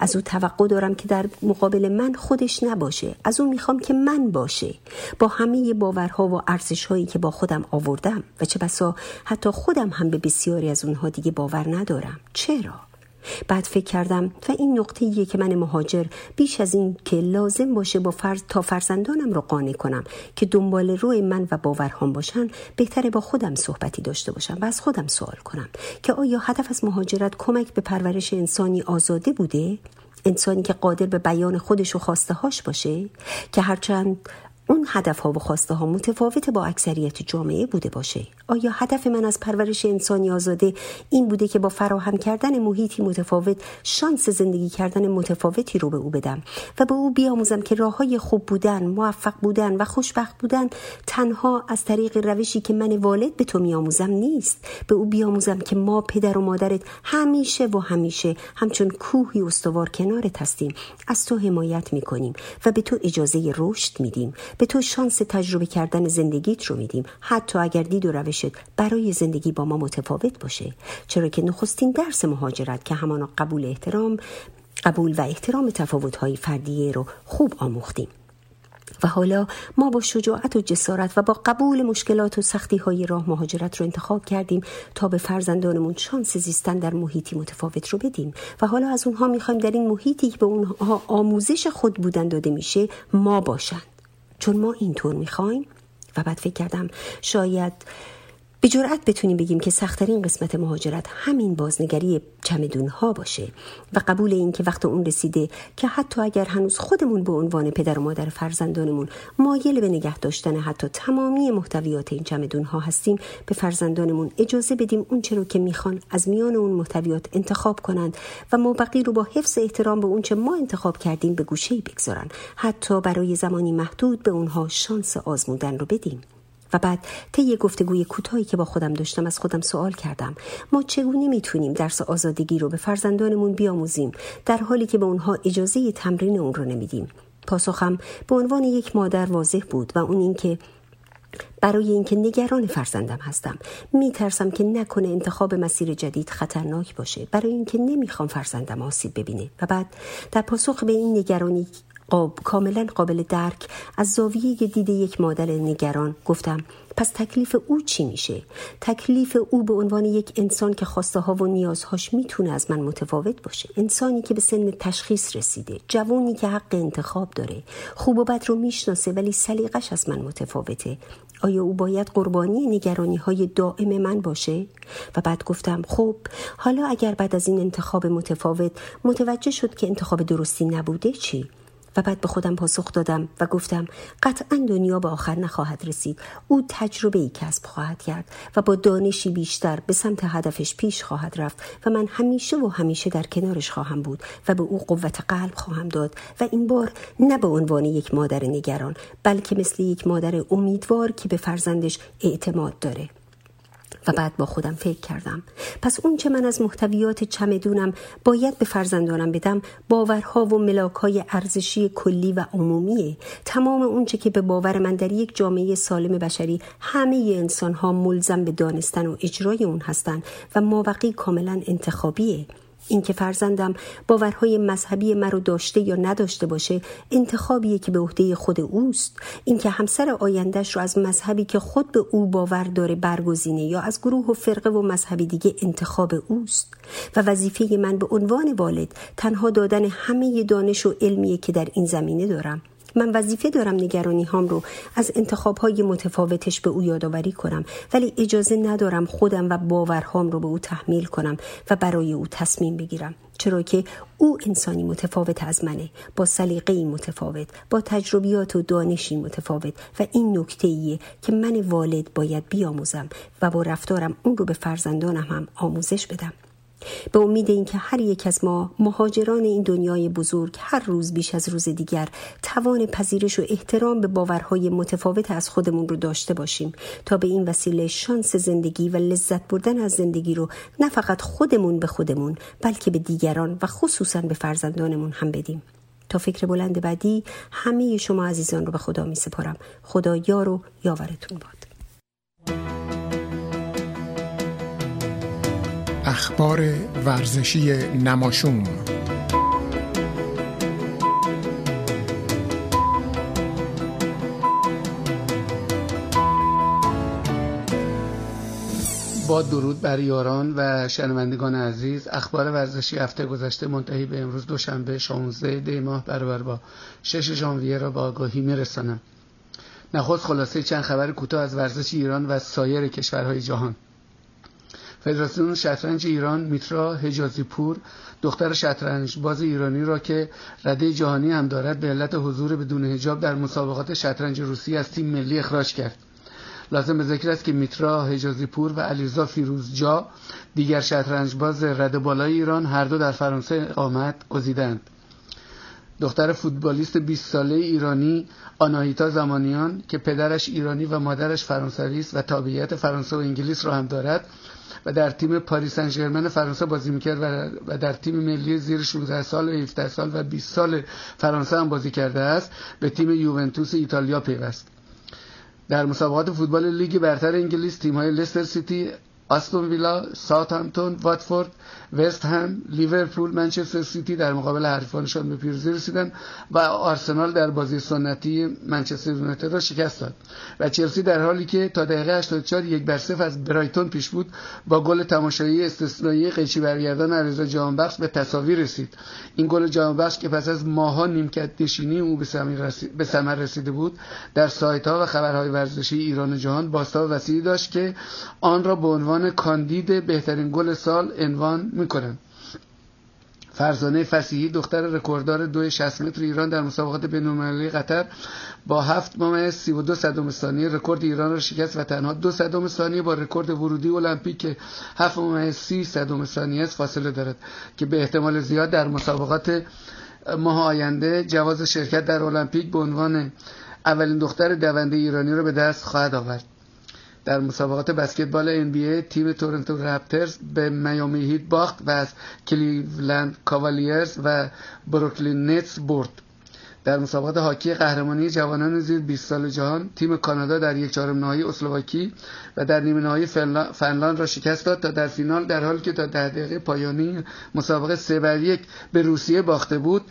از او توقع دارم که در مقابل من خودش نباشه. از او می‌خوام که من باشه. با همه باورها و ارزش هایی که با خودم آوردم. و چه بسا حتی خودم هم به بسیاری از اونها دیگه باور ندارم. چرا؟ بعد فکر کردم و این نقطه که من مهاجر بیش از این که لازم باشه با فرض تا فرزندانم رو قانع کنم که دنبال روی من و باورهام باشن بهتره با خودم صحبتی داشته باشم و از خودم سوال کنم که آیا هدف از مهاجرت کمک به پرورش انسانی آزاده بوده؟ انسانی که قادر به بیان خودش و خواسته هاش باشه؟ که هرچند اون هدف ها و خواسته ها متفاوت با اکثریت جامعه بوده باشه. آیا هدف من از پرورش انسانی آزاده این بوده که با فراهم کردن محیطی متفاوت شانس زندگی کردن متفاوتی رو به او بدم و به او بیاموزم که راه های خوب بودن موفق بودن و خوشبخت بودن تنها از طریق روشی که من والد به تو میآموزم نیست؟ به او بیاموزم که ما پدر و مادرت همیشه و همیشه همچون کوهی استوار کنارت هستیم. از تو حمایت می‌کنیم و به تو اجازه رشد میدیم. به تو شانس تجربه کردن زندگیت رو میدیم. حتی اگر دید و روشت برای زندگی با ما متفاوت باشه. چرا که نخستین درس مهاجرت که همان قبول احترام قبول و احترام تفاوت‌های فردیه رو خوب آموختیم. و حالا ما با شجاعت و جسارت و با قبول مشکلات و سختی های راه مهاجرت رو انتخاب کردیم تا به فرزندانمون شانس زیستن در محیطی متفاوت رو بدیم. و حالا از اونها می‌خوایم در این محیطی که به اونها آموزش خود بودن داده میشه ما باشند چون ما اینطور می‌خوایم و بعد فکر کردم شاید به جرأت بتونیم بگیم که سختترین قسمت مهاجرت همین بازنگری چمدون ها باشه و قبول این که وقت اون رسیده که حتی اگر هنوز خودمون به عنوان پدر و مادر فرزندانمون مایل به نگه داشتن حتی تمامی محتویات این چمدون ها هستیم به فرزندانمون اجازه بدیم اون چه رو که می‌خوان از میان اون محتویات انتخاب کنند و ما بقی رو با حفظ احترام به اون چه ما انتخاب کردیم به گوشه بگذارن. حتی برای زمانی محدود به اونها شانس آزمودن رو بدیم. و بعد طی گفتگوی کوتاهی که با خودم داشتم از خودم سوال کردم. ما چگونه می‌تونیم درس آزادگی رو به فرزندانمون بیاموزیم در حالی که به اونها اجازه تمرین اون رو نمیدیم؟ پاسخم به عنوان یک مادر واضح بود و اون اینکه برای اینکه نگران فرزندم هستم. میترسم که نکنه انتخاب مسیر جدید خطرناک باشه. برای اینکه نمی‌خوام فرزندم آسیب ببینه. و بعد در پاسخ به این نگرانی قاب کاملا قابل درک از زاویه دید یک مادر نگران گفتم پس تکلیف او چی میشه؟ تکلیف او به عنوان یک انسان که خواسته ها و نیازهاش می‌تونه از من متفاوت باشه انسانی که به سن تشخیص رسیده جوانی که حق انتخاب داره خوب و بد رو می‌شناسه ولی سلیقش از من متفاوته آیا او باید قربانی نگرانی های دائم من باشه؟ و بعد گفتم خب حالا اگر بعد از این انتخاب متفاوت متوجه شد که انتخاب درستی نبوده چی؟ و بعد به خودم پاسخ دادم و گفتم قطعا دنیا به آخر نخواهد رسید. او تجربه ای کسب خواهد کرد و با دانشی بیشتر به سمت هدفش پیش خواهد رفت و من همیشه و همیشه در کنارش خواهم بود و به او قوت قلب خواهم داد و این بار نه به عنوان یک مادر نگران بلکه مثل یک مادر امیدوار که به فرزندش اعتماد داره. و بعد با خودم فکر کردم. پس اون چه من از محتویات چمدونم باید به فرزندانم بدم باورها و ملاکهای ارزشی کلی و عمومیه. تمام اونچه که به باور من در یک جامعه سالم بشری همه انسان ها ملزم به دانستن و اجرای اون هستند و مابقی کاملا انتخابیه. اینکه فرزندم باورهای مذهبی مرا داشته یا نداشته باشه انتخابیه که به عهده خود اوست. اینکه همسر آیندهش رو از مذهبی که خود به او باور داره برگزینه یا از گروه و فرقه و مذهبی دیگه انتخاب اوست. و وظیفه من به عنوان والد تنها دادن همه دانش و علمیه که در این زمینه دارم. من وظیفه دارم نگرانی هام رو از انتخاب های متفاوتش به او یادآوری کنم ولی اجازه ندارم خودم و باورهام رو به او تحمیل کنم و برای او تصمیم بگیرم. چرا که او انسانی متفاوت از منه با سلیقه متفاوت با تجربیات و دانشی متفاوت و این نکته ایه که من والد باید بیاموزم و با رفتارم اون رو به فرزندانم هم آموزش بدم. به امید اینکه هر یک از ما مهاجران این دنیای بزرگ هر روز بیش از روز دیگر توان پذیرش و احترام به باورهای متفاوت از خودمون رو داشته باشیم تا به این وسیله شانس زندگی و لذت بردن از زندگی رو نه فقط خودمون به خودمون بلکه به دیگران و خصوصا به فرزندانمون هم بدیم. تا فکر بلند بعدی همه شما عزیزان رو به خدا می سپارم خدا یار و یاورتون باد. اخبار ورزشی نماشوم. با درود بر یاران و شنوندگان عزیز اخبار ورزشی هفته گذشته منتهی به امروز دوشنبه 16 دی ماه برابر با 6 ژانویه را با آگاهی میرسانم. نخست خلاصه چند خبر کوتاه از ورزش ایران و سایر کشورهای جهان. فدراسیون شطرنج ایران میترا حجازی پور دختر شطرنج باز ایرانی را که رده جهانی هم دارد به علت حضور بدون هجاب در مسابقات شطرنج روسی از تیم ملی اخراج کرد. لازم به ذکر است که میترا حجازی پور و علیرضا فیروزجا دیگر شطرنج باز رده بالای ایران هر دو در فرانسه اقامت گزیدند. دختر فوتبالیست 20 ساله ایرانی آناهیتا زمانیان که پدرش ایرانی و مادرش فرانسوی است و تابعیت فرانسه و انگلیس را هم دارد و در تیم پاریس سن فرانسه بازی می‌کرد و در تیم ملی زیر 16 سال و 17 سال و 20 سال فرانسه هم بازی کرده است. به تیم یوونتوس ایتالیا پیوست. در مسابقات فوتبال لیگ برتر انگلیس تیم های لستر سیتی آستون ویلا، ساوثهمپتون، واتفورد، وست هم، لیورپول، منچستر سیتی در مقابل حریفانشان به پیروزی رسیدند و آرسنال در بازی سنتی منچستر یونایتد را شکست داد. و چلسی در حالی که تا دقیقه 84 یک بر صفر از برایتون پیش بود با گل تماشایی استثنایی قیچی برگردان علیرضا جهانبخش به تساوی رسید. این گل جهانبخش که پس از ماه‌ها نیمکت نشینی او به ثمر رسیده بود در سایت ها و خبرهای ورزشی ایران و جهان بازتاب وسیعی داشت که آن را به عنوان کاندید بهترین گل سال عنوان می‌کنند فرزانه فسیحی دختر رکورددار دو 60 متر ایران در مسابقات بین‌المللی قطر با هفت ممیز 32 صدم ثانیه رکورد ایران را شکست و تنها دو صدم ثانیه با رکورد ورودی المپیک که 7 ممیز 30 صدم ثانیه است فاصله دارد که به احتمال زیاد در مسابقات ماه آینده جواز شرکت در المپیک به عنوان اولین دختر دونده ایرانی را به دست خواهد آورد. در مسابقات بسکتبال NBA تیم تورنتو رپترز به میامی هیت باخت و از کلیولند کاوالیرز و بروکلین نتس برد. در مسابقات هاکی قهرمانی جوانان زیر 20 سال جهان تیم کانادا در یک چهارم نهایی اسلواکی و در نیمه نهایی فنلاند را شکست داد تا در فینال در حالی که تا ده دقیقه پایانی مسابقه سه بر یک به روسیه باخته بود.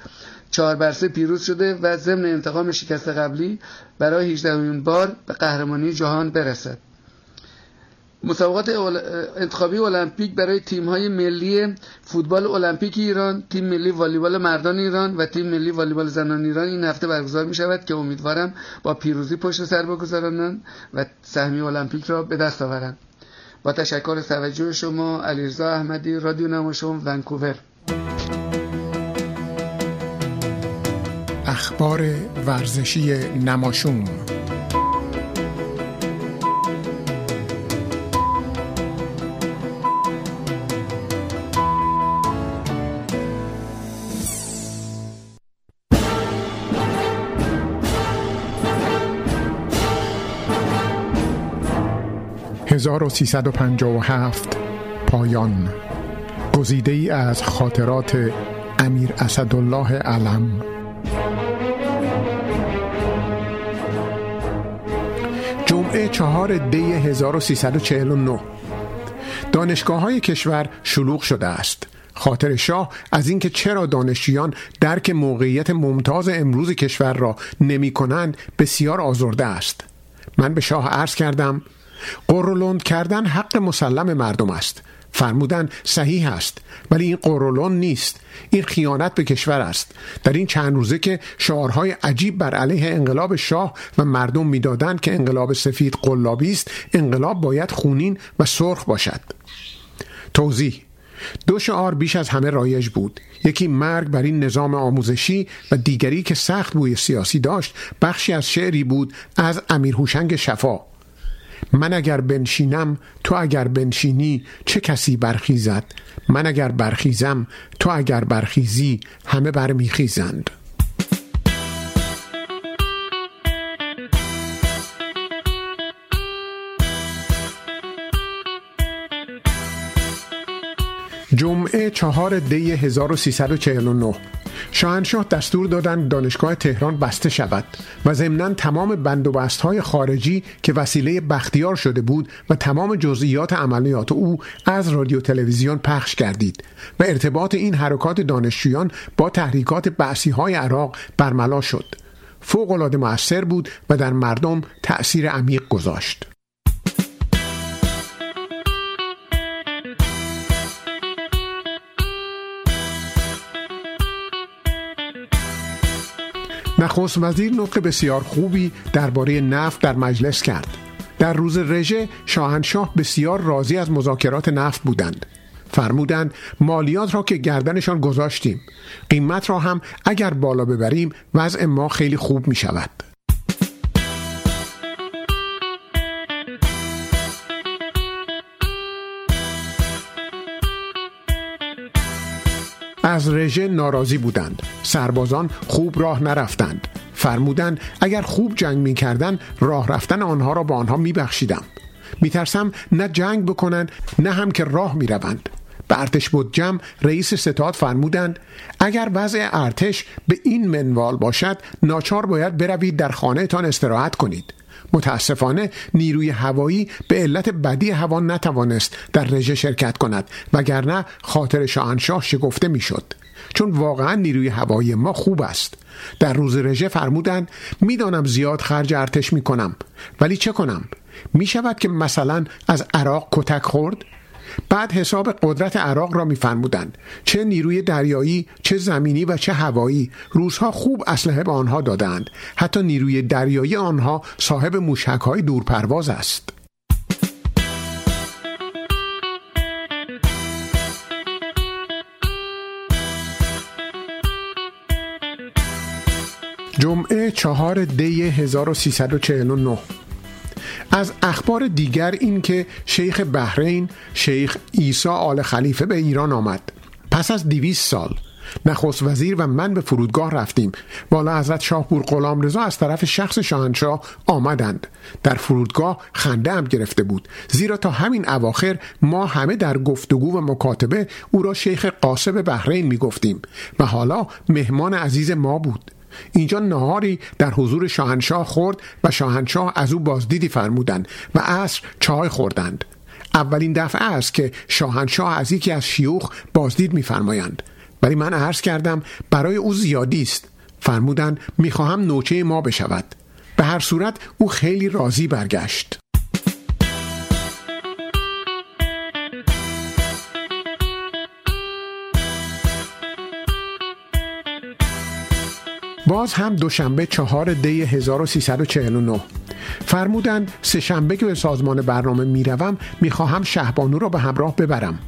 چهار بر سه پیروز شده و ضمن انتقام شکست قبلی برای 18 بار به قهرمانی جهان برسد. مسابقات انتخابی المپیک برای تیم های ملی فوتبال المپیک ایران تیم ملی والیبال مردان ایران و تیم ملی والیبال زنان ایران این هفته برگزار می شود که امیدوارم با پیروزی پشت سر بگذارند و سهمی المپیک را به دست آورند. با تشکر توجه شما علیرضا احمدی رادیو نماشوم ونکوور. اخبار ورزشی نماشوم «1357 پایان. گزیده ای از خاطرات امیر اسدالله علم. جمعه چهار دی 1349 دانشگاه های کشور شلوغ شده است. خاطر شاه از اینکه چرا دانشجویان درک موقعیت ممتاز امروز کشور را نمی کنند بسیار آزرده است. من به شاه عرض کردم قرولند کردن حق مسلم مردم است. فرمودن صحیح است ولی این قرولون نیست. این خیانت به کشور است. در این چند روزه که شعارهای عجیب بر علیه انقلاب شاه و مردم می‌دادند که انقلاب سفید قلابی است انقلاب باید خونین و سرخ باشد. توضیح دو شعار بیش از همه رایج بود. یکی مرگ بر این نظام آموزشی و دیگری که سخت بوی سیاسی داشت بخشی از شعری بود از امیر هوشنگ شفا. من اگر بنشینم تو اگر بنشینی چه کسی برخیزد؟ من اگر برخیزم تو اگر برخیزی همه برمیخیزند. جمعه چهار دی 1349 شاهنشاه دستور دادند دانشگاه تهران بسته شود و ضمنا تمام بند و بست های خارجی که وسیله بختیار شده بود و تمام جزئیات عملیات او از رادیو تلویزیون پخش کردید و ارتباط این حرکات دانشجویان با تحریکات بحثی های عراق برملا شد. فوق العاده موثر بود و در مردم تأثیر عمیق گذاشت. نخست وزیر نطق بسیار خوبی درباره نفت در مجلس کرد. در روز رژه شاهنشاه بسیار راضی از مذاکرات نفت بودند. فرمودند مالیات را که گردنشان گذاشتیم. قیمت را هم اگر بالا ببریم وضع ما خیلی خوب می شود از رژه ناراضی بودند. سربازان خوب راه نرفتند. فرمودند اگر خوب جنگ می کردن راه رفتن آنها را با آنها می بخشیدم می ترسم نه جنگ بکنند نه هم که راه می روند به ارتش بود جمع رئیس ستاد فرمودند اگر وضع ارتش به این منوال باشد ناچار باید بروید در خانه تان استراحت کنید. متاسفانه نیروی هوایی به علت بدی هوا نتوانست در رژه شرکت کند وگرنه خاطر شاهنشاه شگفته می‌شد. چون واقعا نیروی هوایی ما خوب است. در روز رژه فرمودند می‌دانم زیاد خرج ارتش می کنم ولی چه کنم؟ می شود که مثلا از عراق کتک خورد؟ بعد حساب قدرت عراق را میفرمودند. چه نیروی دریایی چه زمینی و چه هوایی. روزها خوب اسلحه به آنها دادند حتی نیروی دریایی آنها صاحب موشک های دورپرواز است. جمعه چهار دی 1349 از اخبار دیگر این که شیخ بحرین شیخ ایسا آل خلیفه به ایران آمد. پس از دیویس سال نخست وزیر و من به فرودگاه رفتیم. والا حضرت شاه بور غلام رضا از طرف شخص شاهنشاه آمدند. در فرودگاه خنده هم گرفته بود. زیرا تا همین اواخر ما همه در گفتگو و مکاتبه او را شیخ قاسب بحرین می گفتیم و حالا مهمان عزیز ما بود. اینجا نهاری در حضور شاهنشاه خورد و شاهنشاه از او بازدیدی فرمودند و عصر چای خوردند. اولین دفعه است که شاهنشاه از یکی از شیوخ بازدید میفرمایند. ولی من عرض کردم برای او زیادی است. فرمودند می‌خواهم نوچه ما بشود. به هر صورت او خیلی راضی برگشت. باز هم دوشنبه چهار دی 1349 فرمودند سه شنبه که به سازمان برنامه می‌روم می‌خواهم شهبانو را به همراه ببرم.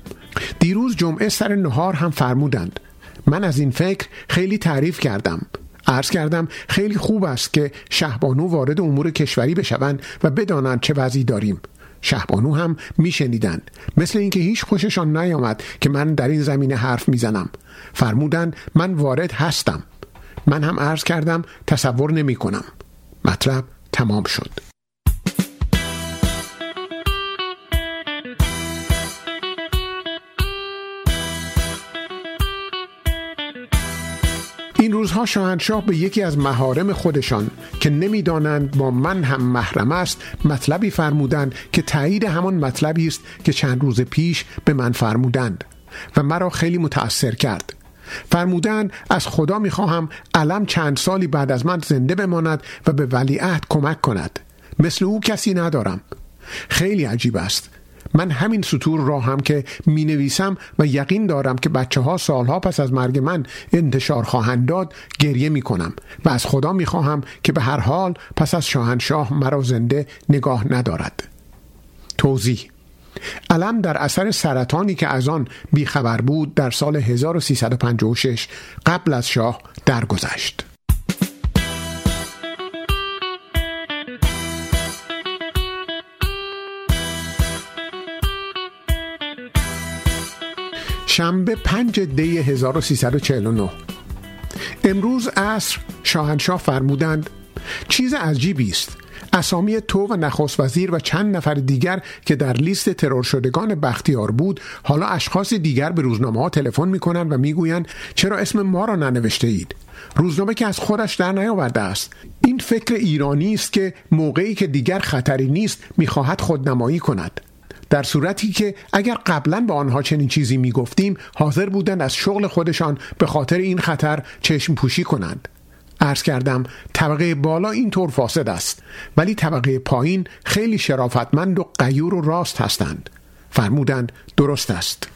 دیروز جمعه سر نهار هم فرمودند. من از این فکر خیلی تعریف کردم. عرض کردم خیلی خوب است که شهبانو وارد امور کشوری بشوند و بدانند چه وضعی داریم. شهبانو هم میشنیدند. مثل اینکه هیچ خوششان نیامد که من در این زمینه حرف می‌زنم. فرمودند من وارد هستم. من هم عرض کردم تصور نمی کنم. مطلب تمام شد. این روزها شاهنشاه به یکی از مهارم خودشان که نمی‌دانند با من هم محرم است مطلبی فرمودند که تایید همان مطلبی است که چند روز پیش به من فرمودند و مرا خیلی متأثر کرد. فرمودند از خدا می‌خواهم علم چند سالی بعد از من زنده بماند و به ولیعهد کمک کند. مثل او کسی ندارم. خیلی عجیب است. من همین سطور را هم که می نویسم و یقین دارم که بچه ها سالها پس از مرگ من انتشار خواهند داد گریه می کنم و از خدا می خواهم که به هر حال پس از شاهنشاه مرا زنده نگاه ندارد. توضیح علم در اثر سرطانی که از آن بیخبر بود در سال 1356 قبل از شاه درگذشت. شنبه 5 دی 1349 امروز عصر شاهنشاه فرمودند چیز عجیبی است اسامی تو و نخست وزیر و چند نفر دیگر که در لیست ترور شدگان بختیار بود حالا اشخاص دیگر به روزنامه ها تلفن می‌کنند و می‌گویند چرا اسم ما را ننوشته اید روزنامه که از خودش در نیاورده است. این فکر ایرانی است که موقعی که دیگر خطری نیست می‌خواهد خودنمایی کند. در صورتی که اگر قبلا به آنها چنین چیزی می‌گفتیم حاضر بودند از شغل خودشان به خاطر این خطر چشم پوشی کنند. ارز کردم طبقه بالا اینطور فاسد است ولی طبقه پایین خیلی شرافتمند و قیور و راست هستند. فرمودند درست است.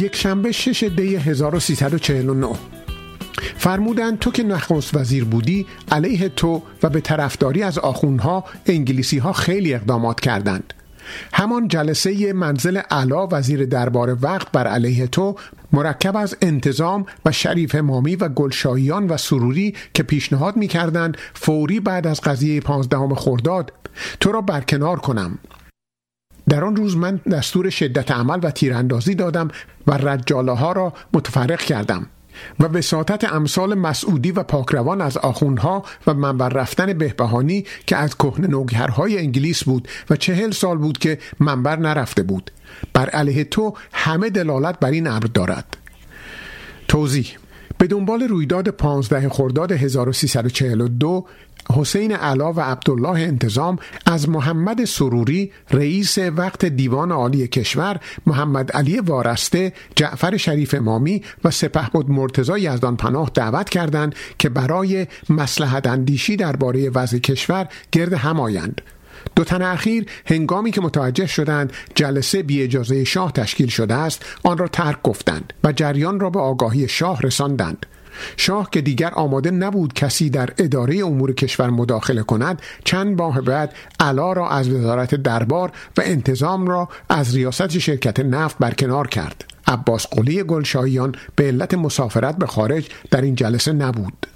یک شنبه شش دی 1349 فرمودند تو که نخست وزیر بودی علیه تو و به طرفداری از آخونها انگلیسی ها خیلی اقدامات کردند. همان جلسه منزل علا وزیر دربار وقت بر علیه تو مرکب از انتظام و شریف مامی و گلشاییان و سروری که پیشنهاد می کردند فوری بعد از قضیه پانزدهم خرداد تو را برکنار کنم. در آن روز من دستور شدت عمل و تیراندازی دادم و رجاله ها را متفرق کردم. و وساطت امثال مسعودی و پاکروان از آخونها و منبر رفتن بهبهانی که از کهن نوگرهای انگلیس بود و چهل سال بود که منبر نرفته بود. بر علیه تو همه دلالت بر این امر دارد. توضیح به دنبال رویداد 15 خرداد 1342 حسین علا و عبدالله انتظام از محمد سروری رئیس وقت دیوان عالی کشور محمد علی وارسته جعفر شریف امامی و سپه بود مرتضی یزدان پناه دعوت کردند که برای مسلحت اندیشی درباره وضع کشور گرد هم آیند. دو تن اخیر هنگامی که متوجه شدند جلسه بی اجازه شاه تشکیل شده است آن را ترک گفتند و جریان را به آگاهی شاه رساندند. شاه که دیگر آماده نبود کسی در اداره امور کشور مداخله کند چند ماه بعد علا را از وزارت دربار و انتظام را از ریاست شرکت نفت برکنار کرد. عباس قلی گلشاییان به علت مسافرت به خارج در این جلسه نبود.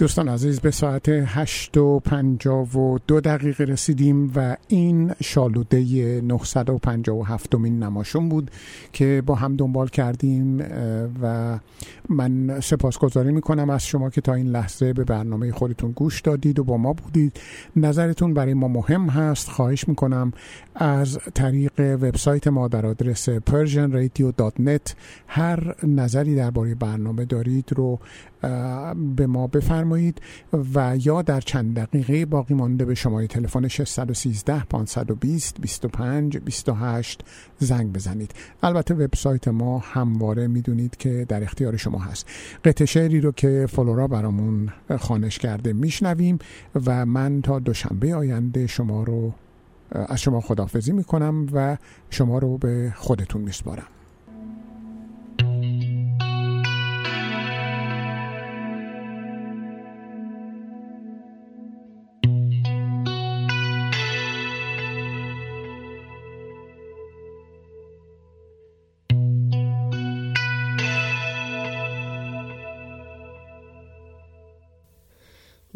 دوستان عزیز به ساعت 8 و 52 دقیقه رسیدیم و این شالوده 957 مین نماشون بود که با هم دنبال کردیم و من سپاسگزاری می‌کنم از شما که تا این لحظه به برنامه خودتون گوش دادید و با ما بودید. نظرتون برای ما مهم هست. خواهش می‌کنم از طریق وبسایت ما در آدرس persianradio.net هر نظری درباره برنامه دارید رو به ما بفرمایید و یا در چند دقیقه باقی مانده به شماره تلفن 613 520 25 28 زنگ بزنید. البته وبسایت ما همواره می‌دونید که در اختیار شما هست. قطع شعری رو که فلورا برامون خانش کرده میشنویم و من تا دوشنبه آینده شما رو از شما خدافزی می‌کنم و شما رو به خودتون میسپارم.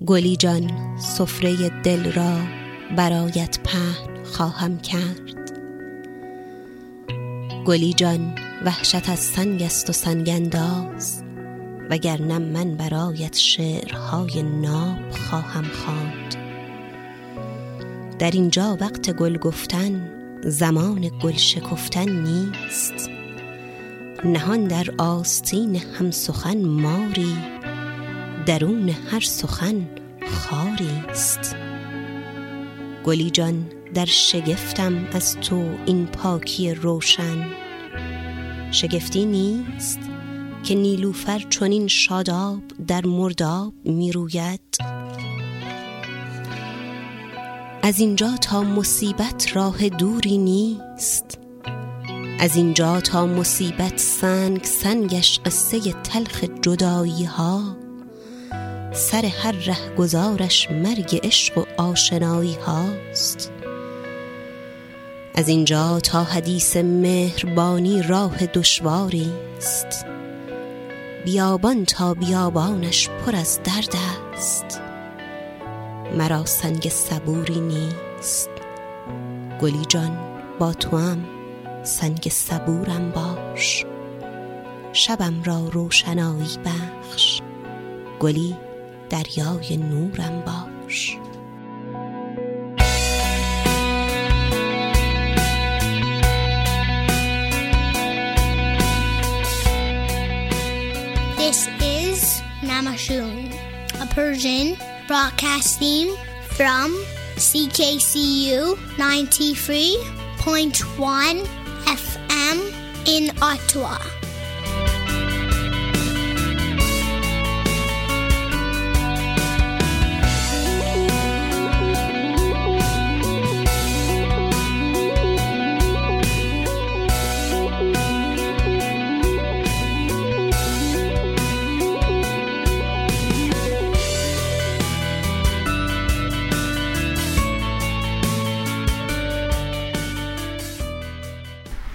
گلی جان سفره دل را برایت پهن خواهم کرد. گلی جان وحشت از سنگ است و سنگ انداز وگرنه من برایت شعرهای ناب خواهم خواند. در اینجا وقت گل گفتن زمان گل شکفتن نیست. نهان در آستین هم سخن ماری درون هر سخن خاری است. گلی جان در شگفتم از تو این پاکی روشن. شگفتی نیست که نیلوفر چنین شاداب در مرداب می روید از اینجا تا مصیبت راه دوری نیست. از اینجا تا مصیبت سنگ سنگش قصه تلخ جدایی ها سر هر ره گذارش مرگ عشق و آشنایی هاست. از اینجا تا حدیث مهربانی راه دشواری است. بیابان تا بیابانش پر از درد است. مرا سنگ صبوری نیست. گلی جان با توام سنگ صبورم باش. شبم را روشنایی بخش. گلی دریای نورم باش This is Namashun, a Persian broadcasting from CKCU 93.1 FM in Ottawa.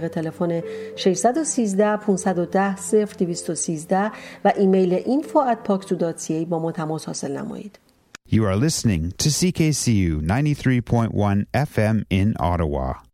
طریق تلفن 613 510 0213 و ایمیل اینفو ات پاکتو با ما تماس حاصل نمایید. You are listening to CKCU 93.1 FM in Ottawa.